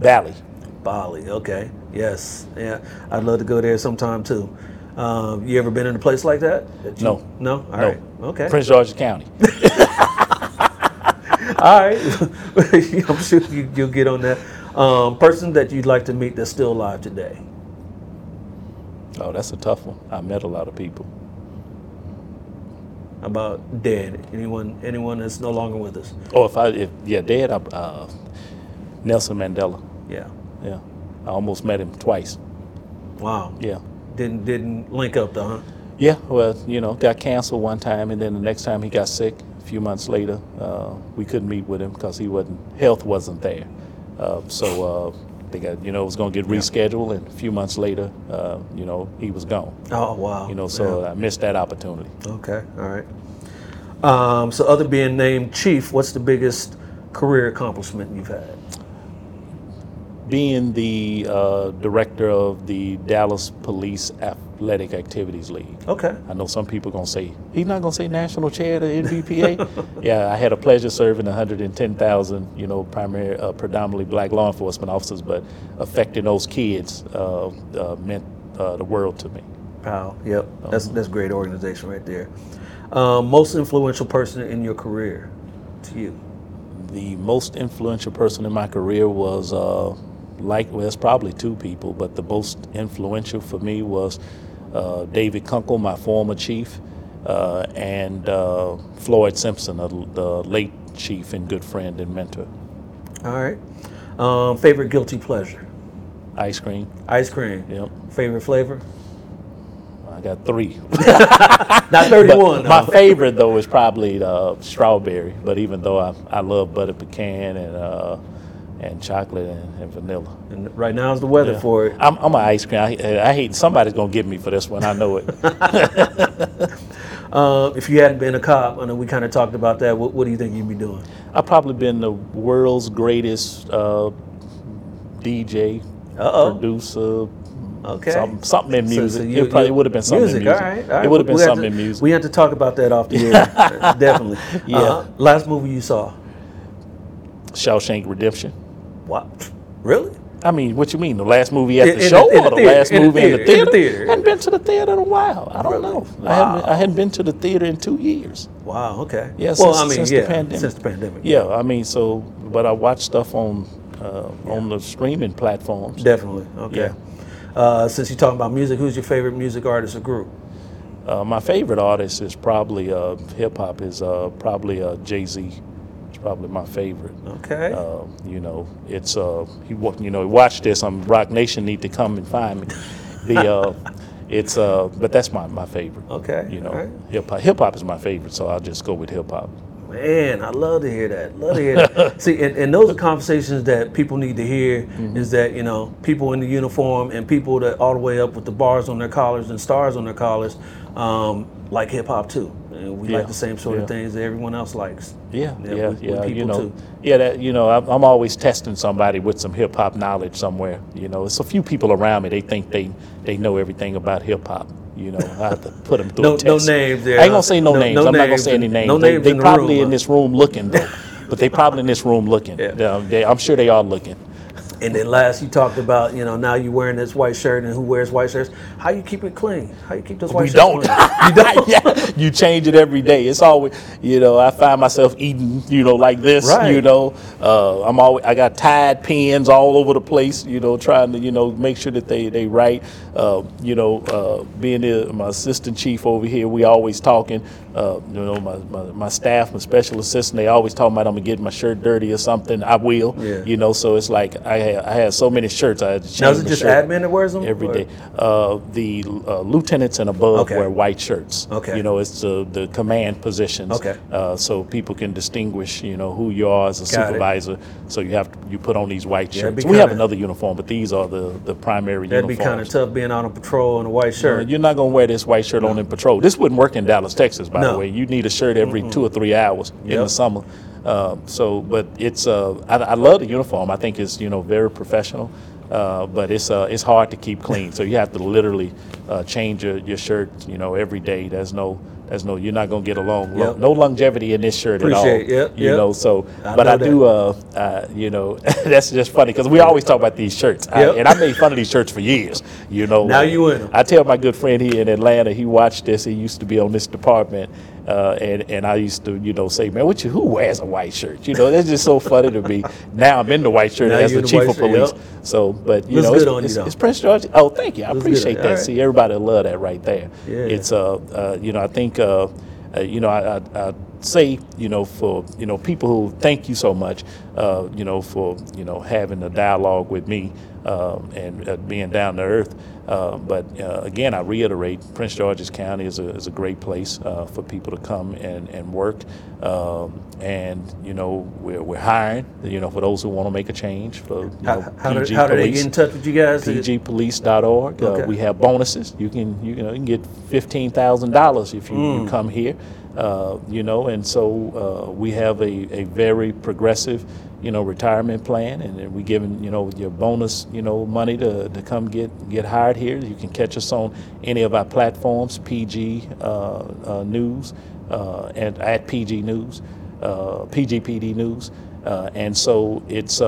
Bali. Bali. Okay. Yes. Yeah. I'd love to go there sometime too. Um, you ever been in a place like that? That you- No. No. All no. right. Okay. Prince George's County. All right. I'm sure you, you'll get on that. Um, person that you'd like to meet that's still alive today. Oh, that's a tough one. I met a lot of people. About dead. Anyone? Anyone that's no longer with us? Oh, if I, if yeah, dead. I, uh, Nelson Mandela. Yeah. Yeah, I almost met him twice. Wow. Yeah. Didn't didn't link up though, huh? Yeah, well, you know, got canceled one time, and then the next time he got sick, a few months later, uh, we couldn't meet with him because he wasn't health wasn't there. Uh, so uh, they got, you know, it was going to get rescheduled, and a few months later, uh, you know, he was gone. Oh wow. You know, so I missed that opportunity. Okay. All right. Um, so other being named chief, what's the biggest career accomplishment you've had? Being the uh, director of the Dallas Police Athletic Activities League. Okay. I know some people are gonna say he's not gonna say national chair to NBPA. yeah, I had a pleasure serving 110,000, you know, primary, uh, predominantly black law enforcement officers, but affecting those kids uh, uh, meant uh, the world to me. Wow. Yep. That's that's great organization right there. Um, most influential person in your career to you? The most influential person in my career was uh, like well, it's probably two people, but the most influential for me was uh, David Kunkle, my former chief, uh, and uh, Floyd Simpson, the, the late chief and good friend and mentor. All right. Um, favorite guilty pleasure? Ice cream. Ice cream. Yep. Favorite flavor? I got three. Not 31. My favorite though is probably uh, strawberry. But even though I, I love butter pecan and uh, and chocolate and, and vanilla. And right now is the weather Yeah. for it. I'm, I'm an ice cream. I, I hate somebody's gonna get me for this one. I know it. Uh, if you hadn't been a cop, I know we kind of talked about that. What, what do you think you'd be doing? I've probably been the world's greatest uh, DJ, Uh-oh. producer. Okay. Something, something in So- so music. you- it probably would have been something music. in music. All right, all right. It would have been something to- in music. We have to talk about that off the air. Definitely. Yeah. Uh, last movie you saw? Shawshank Redemption. What? Really? I mean, what you mean? The last movie at the in show in or the the theater, last movie in the theater, in the theater? theater. I hadn't been to the theater in a while. I don't Really? know. I, hadn't, Wow. I hadn't been to the theater in two years. Wow. Okay. Yeah, well, since- I mean, since yeah, the pandemic. since the pandemic. Yeah, I mean, so, but I watch stuff on uh, on the streaming platforms. Definitely. Okay. Yeah. Uh, since you're talking about music, who's your favorite music artist or group? Uh, my favorite artist is probably uh, hip hop is uh, probably uh, Jay Z. Probably my favorite. Okay. Uh, you know, it's uh, he wa- you know watch this. I'm Roc Nation need to come and find me. The uh, it's uh, but that's my, my favorite. Okay, You know, alright. hip hop hip hop is my favorite, so I'll just go with hip hop. Man, I love to hear that. Love to hear that. See, and, and those are conversations that people need to hear. Mm-hmm. Is that you know people in the uniform and people that all the way up with the bars on their collars and stars on their collars, um, like hip hop too. And we Yeah, like the same sort yeah. of things that everyone else likes. Yeah, Yeah, yeah, with- yeah. with you people know, too. yeah. That you know, I'm, I'm always testing somebody with some hip hop knowledge somewhere. You know, it's a few people around me. They think they they know everything about hip hop. You know, I have to put them through No- a no names there, I ain't gonna say no, No- names. no I'm not gonna say any names. no they names they in the probably room, in this room looking though. but they probably in this room looking. Yeah. Yeah, they, I'm sure they are looking. And then last you talked about, you know, now you're wearing this white shirt and who wears white shirts. How you keep it clean? How you keep those white we shirts don't. clean? you don't. yeah, you change it every day. It's always, you know, I find myself eating, you know, like this. Right. You know, uh, I'm always. I got tied pins all over the place. You know, trying to, you know, make sure that they they right. Uh, you know, uh, being my assistant chief over here, we always talking. Uh, you know, my, my, my staff, my special assistant, they always talking about I'm gonna get my shirt dirty or something. I will. Yeah. You know, so it's like I had, I had so many shirts. I had to change Now is it just admin that wears them? every or- day. Uh, the uh, lieutenants and above Okay. wear white shirts. Okay. You know, it's the, the command positions. Okay. Uh, so people can distinguish, you know, who you are as a Got it. supervisor. So you have to, you put on these white Yeah, shirts. we have another uniform, but these are the, the primary That'd be kind of tough being out on a patrol in a white shirt. You're not going to wear this white shirt on in patrol. This wouldn't work in Dallas, Texas, by No. the way. You need a shirt every two or three hours in the summer. Uh, so, but it's uh, I, I love the uniform. I think it's you know very professional, uh, but it's uh, it's hard to keep clean. So you have to literally uh, change your, your shirt you know every day. There's no there's no you're not gonna get along. Yep. No longevity in this shirt at all. Appreciate. Yep, You yep. know so, I but know I do uh, uh, you know that's just funny because we always talk about these shirts, I- Yep. and I made fun of these shirts for years. You know Now you in 'em. I tell my good friend here in Atlanta, he watched this. He used to be on this department, uh, and and I used to, you know, say, man, what you, who wears a white shirt? You know, that's just so funny to me. Now I'm in the white shirt Now as the the chief of shirt, police. yep. So, but you Looks know, it's, you, it's, it's Prince George. Oh, thank you. I Looks appreciate that. right. See, everybody love that right there. Yeah. It's uh, uh, you know, I think. Uh, uh, you know, I, I, I say, you know, for you know people who thank you so much, uh, you know, for you know having a dialogue with me um, and uh, being down to earth. Uh, but uh, again, I reiterate, Prince George's County is a, is a great place uh, for people to come and, and work. Um, and you know, we're, we're hiring. You know, for those who want to make a change. For you How, know, how, do, PG how do they get in touch with you guys? pgpolice.org. Okay. Uh, we have bonuses. You can you know you can get fifteen thousand dollars if you, Mm. you come here. Uh, you know, and so uh, we have a, a very progressive, you know, retirement plan, and then we giving you know your bonus, you know, money to, to come get get hired here. You can catch us on any of our platforms, PG uh, uh, News, uh, and at PG News, PGPD News, and so it's.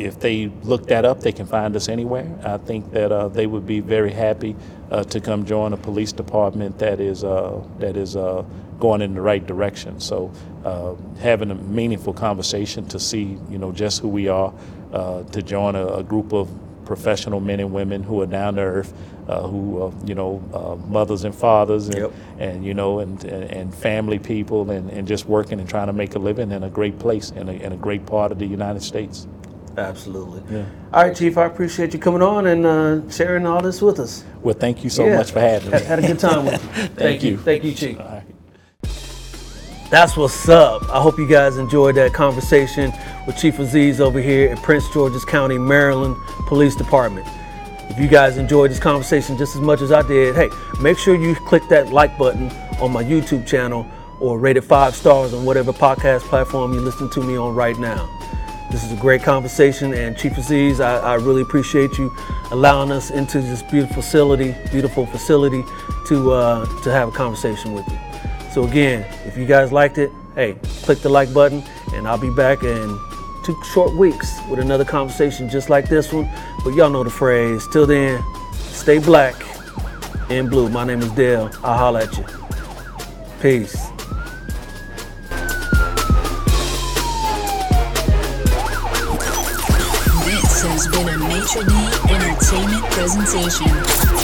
If they look that up, they can find us anywhere. I think that uh, they would be very happy uh, to come join a police department that is uh, that is uh, going in the right direction. So uh, having a meaningful conversation to see, you know, just who we are, uh, to join a, a group of professional men and women who are down to earth, uh, who are, you know, uh, mothers and fathers, and, Yep. and you know, and, and, and family people, and, and just working and trying to make a living in a great place in a, in a great part of the United States. Absolutely. Yeah. All right, Chief. I appreciate you coming on and uh, sharing all this with us. Well, thank you so Yeah. much for having me. Had, had a good time with you. Thank, you. you. Thank you, Chief. All right. That's what's up. I hope you guys enjoyed that conversation with Chief Aziz over here at Prince George's County, Maryland Police Department. If you guys enjoyed this conversation just as much as I did, hey, make sure you click that like button on my YouTube channel or rate it five stars on whatever podcast platform you're listening to me on right now. This is a great conversation, and Chief Aziz, I, I really appreciate you allowing us into this beautiful facility, beautiful facility, to uh, to have a conversation with you. So again, if you guys liked it, hey, click the like button, and I'll be back in two short weeks with another conversation just like this one. But y'all know the phrase. Till then, stay black and blue. My name is Dale. I'll holla at you. Peace. D Entertainment presentation.